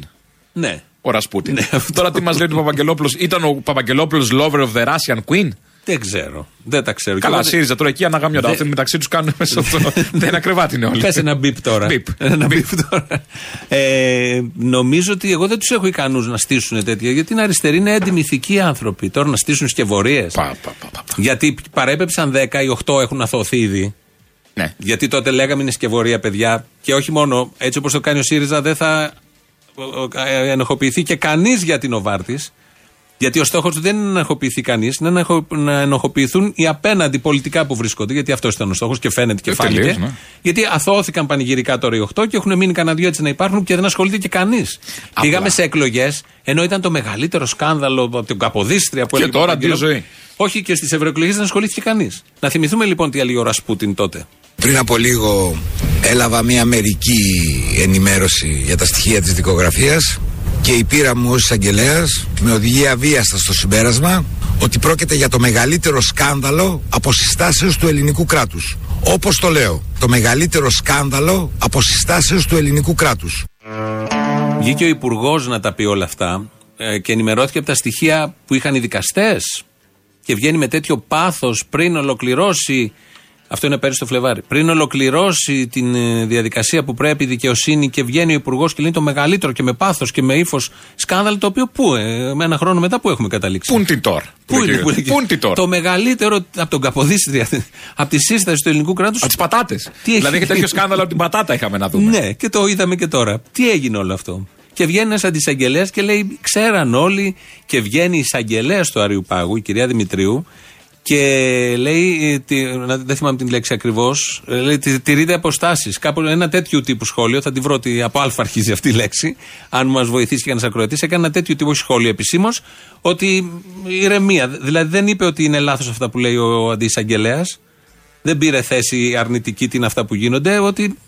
Ναι. Ο Ρασπούτιν. Ναι, αυτό. Τώρα τι μας λέει ο Παπαγγελόπουλος. Ήταν ο Παπαγγελόπουλος lover of the Russian Queen; Δεν ξέρω. Δεν τα ξέρω. Καλά, Και εγώ- ΣΥΡΙΖΑ τώρα εκεί αναγαμιόντα. Δεν- Αυτοί μεταξύ τους κάνουν μέσα αυτό. Δεν είναι ακρεβάτι είναι όλοι. Πες ένα μπιπ τώρα. Μπιπ. Ένα μπιπ τώρα. Ε, νομίζω ότι εγώ δεν τους έχω ικανούς να στήσουν τέτοια. Γιατί είναι αριστεροί, είναι έντιμοι ηθικοί άνθρωποι. Τώρα να στήσουν σκευωρίε. Πα, πα, πα, πα, πα. Γιατί παρέπεψαν 10, οι 8 έχουν αθωωθεί ήδη. Ναι. Γιατί τότε λέγαμε είναι σκευωρία, παιδιά. Και όχι μόνο έτσι όπως το κάνει ο ΣΥΡΙΖΑ, δεν θα ε, ενοχοποιηθεί και κανείς για την Οβάρτης. Γιατί ο στόχος του δεν είναι να ενοχοποιηθεί κανείς, είναι να ενοχο- να ενοχοποιηθούν οι απέναντι πολιτικά που βρίσκονται. Γιατί αυτός ήταν ο στόχος και φαίνεται και Ε, φάνηκε. τελείως, ναι. Γιατί αθώθηκαν πανηγυρικά τώρα οι 8 και έχουν μείνει κανένα δυο έτσι να υπάρχουν και δεν ασχολείται και κανείς. Πήγαμε σε εκλογές, ενώ ήταν το μεγαλύτερο σκάνδαλο από την Καποδίστρια που Και έλεγε τώρα ο Παπαγγελόπουλος. αντίο ζωή. Όχι και στις ευρωεκλογές δεν ασχολήθηκε κανείς. Να θυμηθούμε λοιπόν τι έλεγε ο Ρασπούτιν τότε. Πριν από λίγο έλαβα μια μερική ενημέρωση για τα στοιχεία της δικογραφίας και η πείρα μου ως εισαγγελέας με οδηγεί αβίαστα στο συμπέρασμα ότι πρόκειται για το μεγαλύτερο σκάνδαλο αποσυστάσεως του ελληνικού κράτους. Όπως το λέω, το μεγαλύτερο σκάνδαλο αποσυστάσεως του ελληνικού κράτους. Βγήκε ο Υπουργός να τα πει όλα αυτά ε, και ενημερώθηκε από τα στοιχεία που είχαν οι δικαστές. Και βγαίνει με τέτοιο πάθος πριν ολοκληρώσει. Αυτό είναι πέρυσι το Φλεβάρι. Πριν ολοκληρώσει την ε, διαδικασία που πρέπει η δικαιοσύνη και βγαίνει ο Υπουργός και λέει το μεγαλύτερο και με πάθος και με ύφος σκάνδαλο το οποίο πού, ε, με ένα χρόνο μετά που έχουμε καταλήξει; Πού είναι την τώρα. Πού είναι, πού είναι, Πού είναι την τώρα. Το μεγαλύτερο από τον Καποδίστρια, από τη σύσταση του ελληνικού κράτους. Από τις πατάτες. Τι έχει Δηλαδή έχει τέτοιο γίνει; σκάνδαλο από την πατάτα είχαμε να δούμε. Ναι, και το είδαμε και τώρα. Τι έγινε όλο αυτό; Και βγαίνει ένας αντισαγγελέας και λέει: Ξέραν όλοι, και βγαίνει η εισαγγελέας του Αριουπάγου, η κυρία Δημητρίου, Και λέει, ε, τι- να- δεν θυμάμαι την λέξη ακριβώς, λέει «Τι- τηρείται αποστάσεις. Κάπου ένα τέτοιου τύπου σχόλιο, θα τη βρω ότι από Α αρχίζει αυτή η λέξη, αν μας βοηθήσει και ένας ακροατής, έκανε ένα τέτοιο τύπου σχόλιο επισήμως, ότι ηρεμία. Δηλαδή δεν είπε ότι είναι λάθος αυτά που λέει ο αντισαγγελέα, δεν πήρε θέση αρνητική τι είναι αυτά που γίνονται, ότι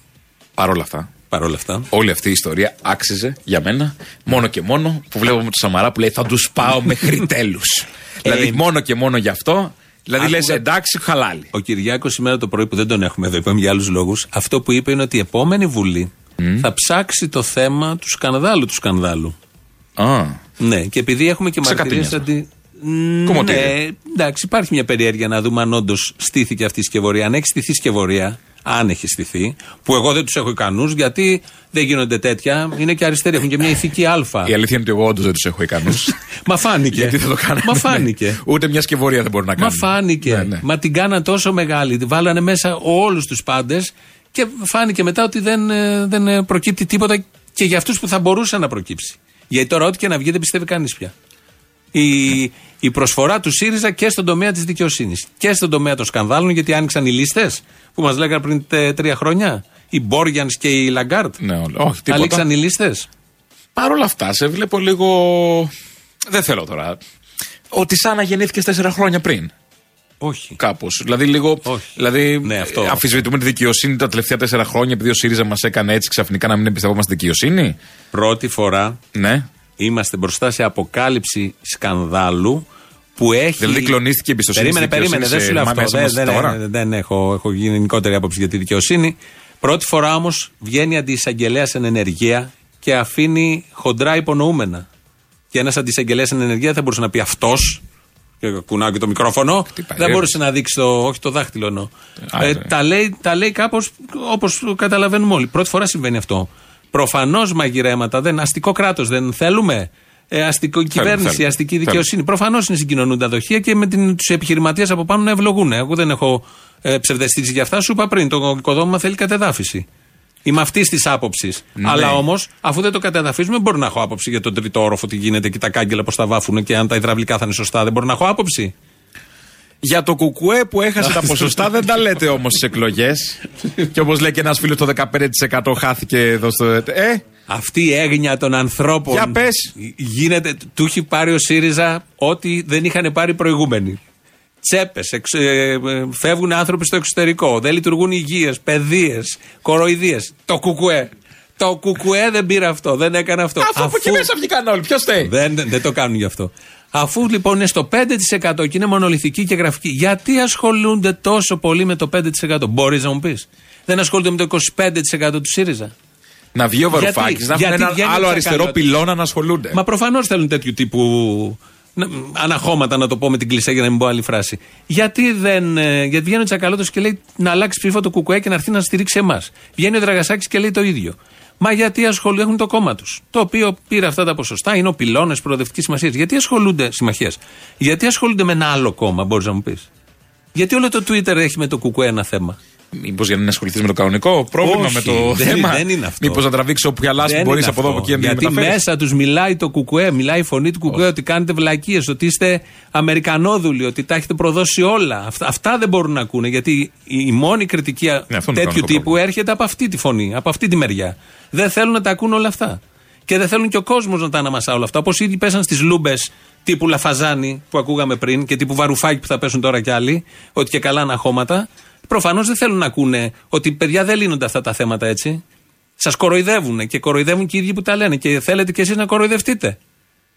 Παρ' όλα αυτά, παρόλα αυτά. όλη αυτή η ιστορία άξιζε για μένα μόνο και μόνο που βλέπουμε τον Σαμαρά που λέει Θα τους πάω μέχρι τέλους. δηλαδή, μόνο και μόνο γι' αυτό. Δηλαδή, λες Άκουγα- εντάξει, χαλάλι. Ο Κυριάκος σήμερα το πρωί που δεν τον έχουμε εδώ, είπαμε για άλλους λόγους, αυτό που είπε είναι ότι η επόμενη Βουλή θα ψάξει το θέμα του σκανδάλου του σκανδάλου. Α, Ναι, και επειδή έχουμε και μαρτυρίες Ξεκατίνιασμα. αντι. Κομμωτήρια. Ναι, εντάξει, υπάρχει μια περιέργεια να δούμε αν όντως στήθηκε αυτή η σκευωρία. Αν έχει στηθεί σκευωρία, αν έχει στηθεί, που εγώ δεν τους έχω ικανούς, γιατί δεν γίνονται τέτοια. Είναι και αριστεροί, έχουν και μια ηθική Α. η αλήθεια είναι ότι εγώ όντως δεν τους έχω ικανούς. Μα φάνηκε. Γιατί θα το κάνανε. Μα ναι. φάνηκε. Ούτε μια σκευωρία δεν μπορεί να Μα κάνει. φάνηκε. Ναι, ναι. Μα την κάναν τόσο μεγάλη. Βάλανε μέσα όλους τους πάντες και φάνηκε μετά ότι δεν, ε, δεν ε, προκύπτει τίποτα και για αυτούς που θα μπορούσε να προκύψει. Γιατί τώρα, ό,τι και να βγει, δεν πιστεύει κανείς πια. Η, η προσφορά του ΣΥΡΙΖΑ και στον τομέα της δικαιοσύνης και στον τομέα των σκανδάλων, γιατί άνοιξαν οι λίστες που μας λέγανε πριν τε- τρία χρόνια. Οι Μπόργιανς και οι Λαγκάρντ. Ναι, όλα. Όχι, τίποτα. Ανοίξαν οι λίστες. Παρ' όλα αυτά, σε βλέπω λίγο. Δεν θέλω τώρα. Ότι σαν να γεννήθηκε τέσσερα χρόνια πριν. Όχι. Κάπως. Δηλαδή, λίγο. Όχι. Δηλαδή, Ναι, αυτό. ε, αμφισβητούμε τη δικαιοσύνη τα τελευταία τέσσερα χρόνια επειδή ο ΣΥΡΙΖΑ μας έκανε έτσι ξαφνικά να μην εμπιστευόμαστε δικαιοσύνη; Πρώτη φορά Ναι. Είμαστε μπροστά σε αποκάλυψη σκανδάλου που έχει. Δηλαδή, κλονίστηκε η εμπιστοσύνη Περίμενε, στη δικαιοσύνη περίμενε, δεν σε σου λέω αυτό. μέσα Δεν, μας δεν, τώρα. δεν, δεν έχω, έχω γενικότερη άποψη για τη δικαιοσύνη. Πρώτη φορά όμως βγαίνει αντισαγγελέα εν ενεργεία και αφήνει χοντρά υπονοούμενα. Και ένας αντισαγγελέας εν ενεργεία δεν θα μπορούσε να πει αυτός. Και κουνάω και το μικρόφωνο. Χτυπάει, δεν ε. μπορούσε να δείξει το. Όχι το δάχτυλο εννοώ. Α, Ε, ναι. τα λέει, τα λέει κάπως όπως καταλαβαίνουμε όλοι. Πρώτη φορά συμβαίνει αυτό. Προφανώς μαγειρέματα δεν. Αστικό κράτος δεν θέλουμε. Ε, αστικό κυβέρνηση, θέλουμε. αστική Θέλουμε. δικαιοσύνη. Προφανώς είναι συγκοινωνούντα δοχεία και με τους επιχειρηματίες από πάνω να ευλογούν. Εγώ δεν έχω ε, ψευδεστήσει για αυτά. Σου είπα πριν, το οικοδόμημα θέλει κατεδάφιση. Είμαι αυτής της άποψης. Ναι. Αλλά όμως, αφού δεν το κατεδαφίζουμε, μπορεί να έχω άποψη για τον τρίτο όροφο, τι γίνεται και τα κάγκελα πώς τα βάφουν και αν τα υδραυλικά θα είναι σωστά. Δεν μπορεί να έχω άποψη. Για το κουκουέ που έχασε τα ποσοστά δεν τα λέτε όμως στις εκλογές. και όπως λέει και ένας φίλος, το 15% χάθηκε εδώ στο. Ε, Αυτή η έγνοια των ανθρώπων. Για πες. Γίνεται, του έχει πάρει ο ΣΥΡΙΖΑ ό,τι δεν είχαν πάρει οι προηγούμενοι. Τσέπες, φεύγουν άνθρωποι στο εξωτερικό, δεν λειτουργούν υγείες, παιδείες, κοροϊδίες. Το κουκουέ. Το κουκουέ δεν πήρε αυτό, δεν έκανε αυτό. αφού από εκεί μέσα βγήκαν όλοι, ποιος θέλει; Δεν, δεν το κάνουν γι' αυτό. Αφού λοιπόν είναι στο 5% και είναι μονολυθική και γραφική, γιατί ασχολούνται τόσο πολύ με το 5%? Μπορείς να μου πεις. Δεν ασχολούνται με το 25% του ΣΥΡΙΖΑ. Να βγει ο Γιατί; Βαρουφάκης, να έχουν Γιατί ένα βγαίνει άλλο ο αριστερό Τσακαλώτης. πυλώνα να ασχολούνται. Μα προφανώς θέλουν τέτοιου τύπου να- αναχώματα, να το πω με την κλεισέ για να μην πω άλλη φράση. Γιατί δεν. ε, γιατί βγαίνει ο Τσακαλώτος και λέει να αλλάξει ψήφο το Κουκουέ και να έρθει να στηρίξει εμάς. Βγαίνει ο Δραγασάκης και λέει το ίδιο. Μα γιατί ασχολούνται, έχουν το κόμμα τους; Το οποίο πήρε αυτά τα ποσοστά, είναι ο πυλώνας προοδευτικής σημασίας. Γιατί ασχολούνται, συμμαχία. Γιατί ασχολούνται με ένα άλλο κόμμα, μπορείς να μου πεις; Γιατί όλο το Twitter έχει με το Κουκουέ ένα θέμα; Μήπως για να μην ασχοληθείς με το κανονικό πρόβλημα, Όχι, με το δεν θέμα. είναι- δεν είναι αυτό. Μήπως να τραβήξει όποια λάσπη Δεν μπορείς είναι από εδώ από αυτό. εκεί να την Γιατί μεταφέρεις. μέσα τους μιλάει το κουκουέ, μιλάει η φωνή του κουκουέ ότι κάνετε βλακίες, ότι είστε Αμερικανόδουλοι, ότι τα έχετε προδώσει όλα. Αυτά, αυτά δεν μπορούν να ακούνε. Γιατί η, η μόνη κριτική Ναι, αυτό είναι το τέτοιου κανονικό τύπου πρόβλημα. έρχεται από αυτή τη φωνή, από αυτή τη μεριά. Δεν θέλουν να τα ακούν όλα αυτά. Και δεν θέλουν και ο κόσμος να τα αναμασά όλα αυτά. Όπως ήδη πέσαν στις λούμπες τύπου Λαφαζάνη που ακούγαμε πριν και τύπου Βαρουφάκη που θα πέσουν τώρα κι άλλοι, ότι και καλά αναχώματα. Προφανώς δεν θέλουν να ακούνε ότι παιδιά δεν λύνονται αυτά τα θέματα έτσι. Σας κοροϊδεύουν και κοροϊδεύουν και οι ίδιοι που τα λένε και θέλετε κι εσείς να κοροϊδευτείτε.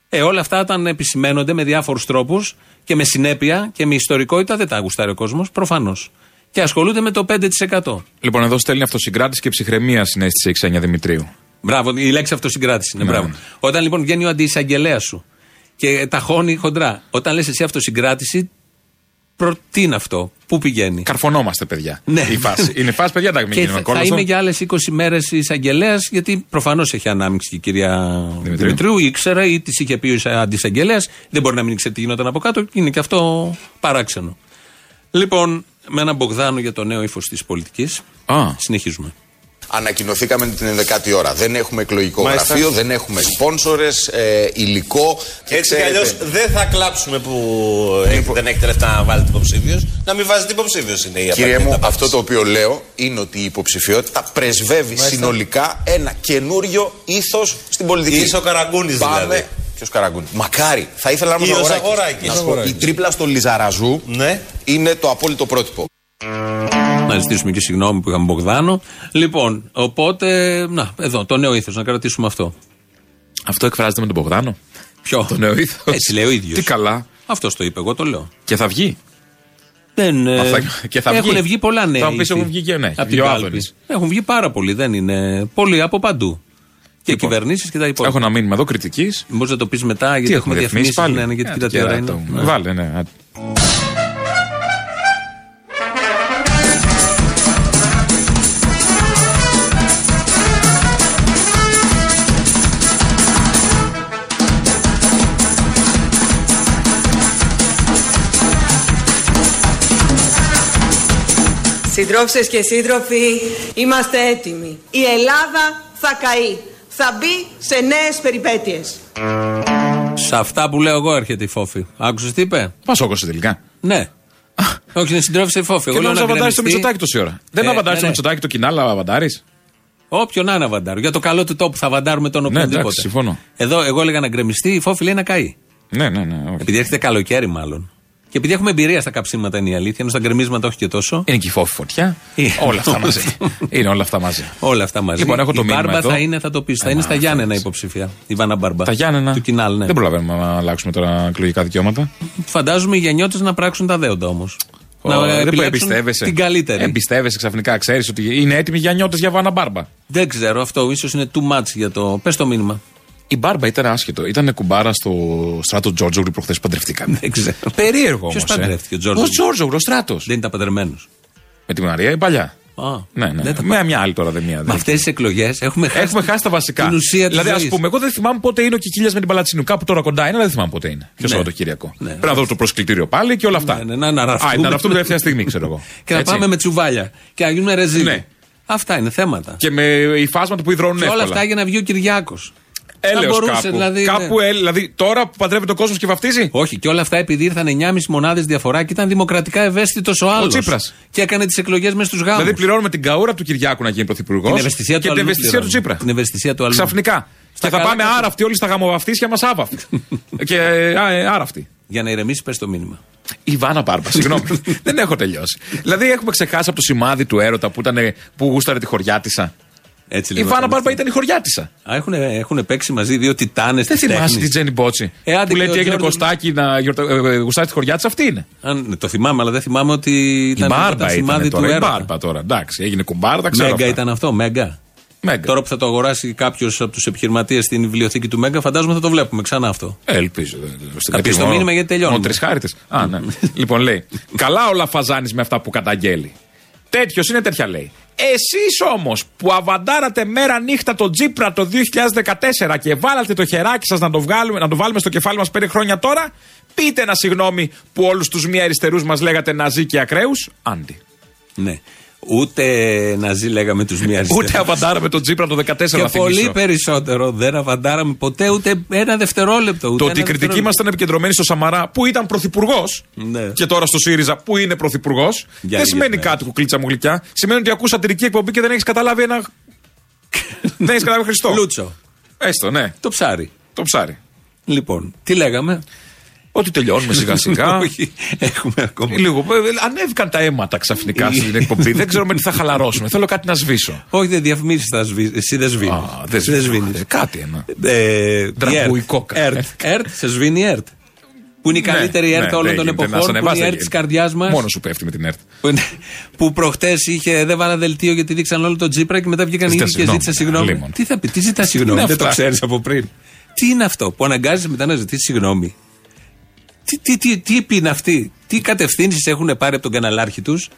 Ε, όλα αυτά όταν επισημαίνονται με διάφορους τρόπους και με συνέπεια και με ιστορικότητα δεν τα γουστάρει ο κόσμος, προφανώς. Και ασχολούνται με το 5%. Λοιπόν, εδώ στέλνει αυτοσυγκράτηση και ψυχραιμία συνέστηση η Ξένια Δημητρίου. Μπράβο, η λέξη αυτοσυγκράτηση είναι. Ναι, μπράβο. ναι. Όταν λοιπόν βγαίνει ο αντιεισαγγελέας σου και ταχώνει χοντρά, όταν λες εσύ αυτοσυγκράτηση, προ... τι είναι αυτό, πού πηγαίνει; Καρφωνόμαστε, παιδιά. Ναι. Η φάση. Είναι φάση, παιδιά, εντάξει, μην Και γίνουμε θα, θα κόλαστο. είμαι για άλλες 20 μέρες εισαγγελέας, γιατί προφανώς έχει ανάμειξη και η κυρία Δημητρίου. ήξερε ή της είχε πει ο αντισαγγελέας. Δεν μπορεί να μην ήξερε τι γινόταν από κάτω. Είναι και αυτό παράξενο. Λοιπόν, με έναν Μπογδάνο για το νέο ύφος της πολιτικής. Α. Συνεχίζουμε. Ανακοινωθήκαμε την 11η ώρα. Δεν έχουμε εκλογικό Μάλιστα. γραφείο, δεν έχουμε σπόνσορες, ε, υλικό. Και Έτσι κι ξέρετε- αλλιώς δεν θα κλάψουμε που έχετε- δεν έχετε λεφτά να βάλετε υποψήφιος. Να μην βάζετε υποψήφιος είναι η Κύριε απαραίτητη μου, απάντηση. αυτό το οποίο λέω είναι ότι η υποψηφιότητα πρεσβεύει Μάλιστα. συνολικά ένα καινούριο ήθος στην πολιτική. Είσαι ο Καραγκούνης, Πάμε. δηλαδή. Ποιος Καραγκούνης; Μακάρι. Θα ήθελα να Ή είμαι ο ο Ζαγοράκης. Ζαγοράκης. Να σου πω, Ζαγοράκης. Η τρίπλα στο Λιζαραζού Ναι. είναι το απόλυτο πρότυπο. Να ζητήσουμε και συγγνώμη που είχαμε Μπογδάνο. Λοιπόν, οπότε, να, εδώ, το νέο ήθος, να κρατήσουμε αυτό. Αυτό εκφράζεται με τον Μπογδάνο; Ποιο; Το νέο ήθος; Έτσι λέει ο ίδιος. Τι καλά. Αυτός το είπε, εγώ το λέω. Και θα βγει; Δεν, ε, Αυτά- και θα βγει. Έχουν βγει πολλά νέα. Θα μου πεις, ήθη. έχουν βγει και ναι, Απ' την δύο κάλπη. Άδωνης. Έχουν βγει πάρα πολλοί, δεν είναι. Πολλοί από παντού. Και Λοιπόν, κυβερνήσεις και τα υπόλοιπα. Έχω ένα μήνυμα εδώ κριτικής. Μπορείς να το πεις μετά, γιατί Τι έχουμε έχουμε διαφημίσει διαφημίσει. πάλι; Ναι, ναι, γιατί Ε, κοίτα το τι ώρα κεράτο. είναι. Ναι. Βάλε, ναι. Συντρόφισσες και σύντροφοι, είμαστε έτοιμοι. Η Ελλάδα θα καεί. Θα μπει σε νέες περιπέτειες. Σε αυτά που λέω εγώ έρχεται η φόφη. Άκουσες τι είπε; Μα όκοσε τελικά. Ναι. Όχι, είναι συντρόφισε η φόφη. Και Εγώ λέω νόμιζα να αβαντάρει στο γκρεμιστεί. Μητσοτάκι τόση ώρα. Δεν Ε, αβαντάρει ναι, στο ναι. Μητσοτάκι το κοινάλα, αβαντάρει. Όποιον να είναι αβαντάρω. Για το καλό του τόπου θα βαντάρουμε τον Ναι, οποιονδήποτε. εντάξει, συμφωνώ. Εδώ εγώ έλεγα να γκρεμιστεί, η φόφη λέει να καεί. Ναι, ναι, ναι. όχι. Επειδή έρχεται καλοκαίρι, μάλλον. Και επειδή έχουμε εμπειρία στα καψίματα, είναι η αλήθεια. Ενώ στα γκρεμίσματα όχι και τόσο. Είναι και η φόφη φωτιά. Ε, όλα αυτά μαζί. είναι όλα αυτά μαζί. Όλα αυτά μαζί. Λοιπόν, έχω το η μήνυμα Μπάρμπα εδώ. θα είναι, θα το πει, θα Ε, είναι μα, στα Γιάννενα φαίνεται. υποψήφια. Η Βάνα Μπάρμπα. Τα Γιάννενα. Του Κινάλ, ναι. Δεν προλαβαίνουμε να αλλάξουμε τώρα εκλογικά δικαιώματα. Φαντάζομαι οι γεννιώτε να πράξουν τα δέοντα όμως. Ω, δεν το εμπιστεύεσαι. την καλύτερη. Εμπιστεύεσαι ξαφνικά, ξέρεις ότι είναι έτοιμοι για νιώτε για βάνα μπάρμπα. Δεν ξέρω, αυτό ίσως είναι too much για το. Πες το μήνυμα. Η μπάρμπα ήταν άσχετο. Ήταν κουμπάρα στο στράτο Τζόρτζογλου προχθές που παντρευτήκαμε. Δεν ξέρω. Περίεργο όμως. Ποιος παντρεύτηκε, ο Τζόρτζο. Ο Τζόρτζογλου, ο στράτος. Δεν ήταν παντρεμένος. Με τη Μαρία η παλιά. Α, Ναι, ναι. δεν τα Με μια άλλη τώρα δεν μία. Με δεν. αυτές τις εκλογές έχουμε χάσει. Έχουμε χάσει τα βασικά. Την ουσία της δηλαδή, ας ζωής. πούμε, εγώ δεν θυμάμαι πότε είναι ο Κικίλιας με την Παλατσινού. Κάπου τώρα κοντά είναι, αλλά δεν θυμάμαι πότε είναι. Ποιος Ναι. Σαββατοκύριακο. Ναι. Πρέπει να δω το προσκλητήριο πάλι και όλα αυτά. Ναι, ναι, να αναρραφτούμε. Α, να αναρραφτούμε τελευταία στιγμή, ξέρω εγώ. Και να Έτσι. πάμε με τσουβάλια. Και να γίνουμε ρεζίλοι. Ναι. Αυτά είναι θέματα. Και με υφάσματα που υδρώνουν Και όλα εύκολα. αυτά για να βγει ο Κυριάκος. Έλεος μπορούσε, κάπου. δηλαδή, κάπου ναι. ε, δηλαδή τώρα που παντρεύεται ο κόσμος και βαφτίζει. Όχι, και όλα αυτά επειδή ήρθαν 9,5 μονάδες διαφορά και ήταν δημοκρατικά ευαίσθητος ο άλλος. Τσίπρας. Και έκανε τις εκλογές μες στους γάμου. Δηλαδή πληρώνουμε την καούρα του Κυριάκου να γίνει πρωθυπουργός. Την ευαισθησία του και την αλλού ευαισθησία του πληρώνουμε. Τσίπρα. Την ευαισθησία του αλλού. Ξαφνικά. Στα και θα καλά πάμε καθ- άραυτοι όλοι στα γαμοβαφτίσια μας άβαυτοι. και ε, α, ε, άραυτοι. Για να ηρεμήσει, πες το μήνυμα. Η Βάνα Μπάρμπα, συγγνώμη. δεν έχω τελειώσει. Δηλαδή έχουμε ξεχάσει από το σημάδι του έρωτα που, ήταν, που γούσταρε τη χωριάτισα. Έτσι Η λίγο Βάνα θα Μπάρμπα είμαστε. ήταν η χωριάτισα. Α, έχουν, έχουν παίξει μαζί δύο τιτάνες Δεν θυμάσαι την Τζένι Μπότσι. Ε, άντε που λέει και τι ο έγινε Τζόρνταν. Κωστάκι να γιορτα... ε, ε, γουστάρει τη χωριάτισα. Αυτή είναι. Αν, το θυμάμαι, αλλά δεν θυμάμαι ότι Η ήταν Μπάρμπα ήταν ήταν σημάδι του τώρα. Η έρωτα. Μπάρμπα τώρα. Εντάξει, έγινε κουμπάρα, τα ξέρω. Μέγκα αυτά. ήταν αυτό, Μέγκα. Μέγκα. Τώρα που θα το αγοράσει κάποιος από τους επιχειρηματίες στην βιβλιοθήκη του Μέγκα, φαντάζομαι θα το βλέπουμε ξανά αυτό. Ε, ελπίζω. Θα πεις το μήνυμα γιατί τελειώνουμε. Ο τρισχάρητε. Α, ναι. λοιπόν, λέει. Καλά όλα φαζάνεις με αυτά που καταγγέλει. Τέτοιος είναι τέτοια λέει. Εσείς όμως που αβαντάρατε μέρα νύχτα τον Τζίπρα το 2014 και βάλατε το χεράκι σας να, το βγάλουμε- να το βάλουμε στο κεφάλι μας πέντε χρόνια τώρα, πείτε ένα συγγνώμη που όλους τους μη αριστερούς μας λέγατε ναζί και ακραίους. Άντι. Ναι. Ούτε ναζί λέγαμε τους μία αριστερούς. Ούτε αβαντάραμε τον Τζίπρα το 2014 Και να πολύ θυμίσω. περισσότερο δεν αβαντάραμε ποτέ ούτε ένα δευτερόλεπτο. Ούτε Το ότι η ένα κριτική δευτερόλεπτο. μα ήταν επικεντρωμένη στο Σαμαρά που ήταν πρωθυπουργός Ναι. και τώρα στο ΣΥΡΙΖΑ που είναι πρωθυπουργός, δεν λίγες σημαίνει μέρες. κάτι κουκλίτσα μου γλυκιά. Σημαίνει ότι ακούς σατυρική εκπομπή και δεν έχεις καταλάβει ένα. δεν έχεις καταλάβει Χριστό. Λούτσο. Έστω, ναι. Το ψάρι. Το ψάρι. Λοιπόν, τι λέγαμε; Ότι τελειώνουμε σιγά σιγά. Όχι, έχουμε ακόμα. Λίγο. ε, Ανέβηκαν τα αίματα ξαφνικά στην εκπομπή. δεν ξέρω με τι θα χαλαρώσουμε. Θέλω κάτι να σβήσω. Όχι, δεν διαφημίσει, θα σβήσει. Εσύ δεν σβήνεις. Α, δεν Εσύ δεν σβήνω. σβήνεις. Ε, Κάτι ένα. Ε, Τραμπουϊκό η ΕΡΤ. ΕΡΤ. ΕΡΤ, σε σβήνει η ΕΡΤ. Που είναι η καλύτερη Ναι, ΕΡΤ ναι, όλων δεν των γίνεται. Να εποχών. σε Που είναι ανεβάζει, η δεν ΕΡΤ της γίνεται. καρδιάς μας. Μόνος σου πέφτει με την ΕΡΤ. Που, είναι- που προχτές είχε, δεν βάλα δελτίο γιατί δείξαν όλο τον Τζίπρα και μετά βγήκαν οι Ζητάς ίδιοι και συγγνώμη. ζήτησαν συγγνώμη. Λίμον. Τι θα πει, τι ζητάς συγγνώμη, είναι δεν το αυτά; ξέρεις από πριν. Τι είναι αυτό που αναγκάζει μετά να ζητήσεις συγγνώμη. Τι, τι, τι, τι είπε είναι αυτή, τι κατευθύνσεις έχουν πάρει από τον καναλάρχη τους,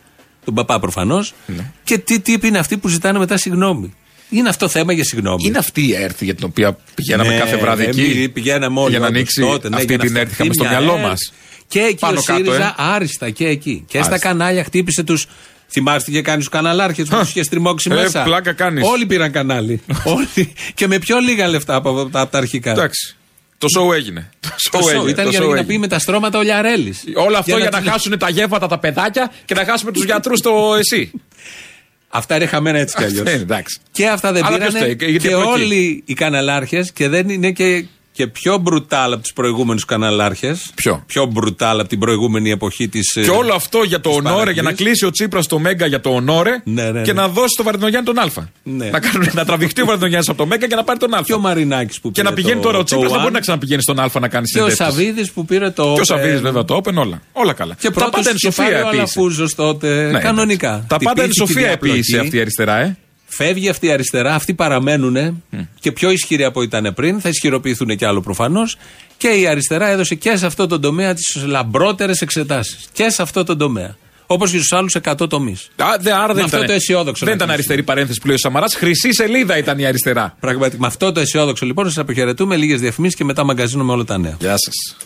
τον παπά προφανώς, Ναι. και τι τύποι είναι αυτοί που ζητάνε μετά συγγνώμη; Είναι αυτό θέμα για συγγνώμη. Είναι αυτή η ΕΡΤ για την οποία πηγαίναμε Ναι, κάθε βράδυ ε, εκεί. μη- Πηγαίναμε όλοι για να όντως ανοίξει τότε, ναι, αυτή για να την ΕΡΤ. φτιαχτεί Είχαμε στο μια μυαλό ΕΡΤ. μας. Και εκεί Πάνω ο κάτω, ΣΥΡΙΖΑ ε. άριστα και εκεί. Και στα Άριστα. κανάλια χτύπησε τους Θυμάστε και κάνεις τους καναλάρχες που τους είχε στριμώξει Ε, μέσα. πλάκα κάνεις. Όλοι πήραν κανάλι. Όλοι. Και με πιο λίγα λεφτά από, από, τα- από τα αρχικά. Εντάξει. Το show έγινε. Το Το show show έγινε. ήταν το για show να έγινε. πει με τα στρώματα ο Λιαρέλης. Όλο αυτό για, τους- να χάσουν τα γεύματα τα παιδάκια και να χάσουμε τους γιατρούς στο εσύ. Αυτά είναι χαμένα έτσι κι αλλιώς. Ε, εντάξει. Και αυτά δεν Αλλά πήρανε. ποιος φταίει, γιατί Και από εκεί; όλοι οι καναλάρχες και δεν είναι και, και πιο μπρουτάλ από του προηγούμενου καναλάρχες. Ποιο; Πιο μπρουτάλ από την προηγούμενη εποχή της. Και όλο αυτό για το ονόρε, για να κλείσει ο Τσίπρας το Μέγκα για το ονόρε Ναι, ναι, και ναι. να δώσει το Βαρδινογιάννη τον Α. Ναι. Να, κάνουν, να τραβηχτεί ο Βαρδινογιάννης από το Μέγκα και να πάρει τον Α. Και ο Μαρινάκης που Και πήρε να πηγαίνει το- τώρα ο το Τσίπρας, δεν One. μπορεί να ξαναπηγαίνει στον Α να κάνει Και ο συνέντευξη. Σαββίδης που πήρε το. Και ο Open. Σαββίδης βέβαια το Open, όλα. Όλα καλά. Και τα πρώτος πάντα είναι και σοφία πάρει ο επίσης. Αλαφούζος τότε. κανονικά. Τα πάντα είναι Τυπήθηκε σοφία διαπλοκή. επίσης αυτή η αριστερά, ε. Φεύγει αυτή η αριστερά, αυτοί παραμένουν και πιο ισχυροί από ήταν πριν, θα ισχυροποιηθούν κι άλλο προφανώς. Και η αριστερά έδωσε και σε αυτό το τομέα τις λαμπρότερες εξετάσεις. Και σε αυτό το τομέα. Όπως και στους άλλους 100 τομείς. Άρα Με δεν αυτό ήταν, το αισιόδοξο δεν να ήταν κλείσουμε. αριστερή παρένθεση που λέει ο Σαμαράς. Χρυσή σελίδα ήταν η αριστερά. Πραγματικά. Με αυτό το αισιόδοξο λοιπόν σας αποχαιρετούμε. Λίγες διαφημίσεις και μετά μαγκαζίνο με όλα τα νέα. Γεια σας.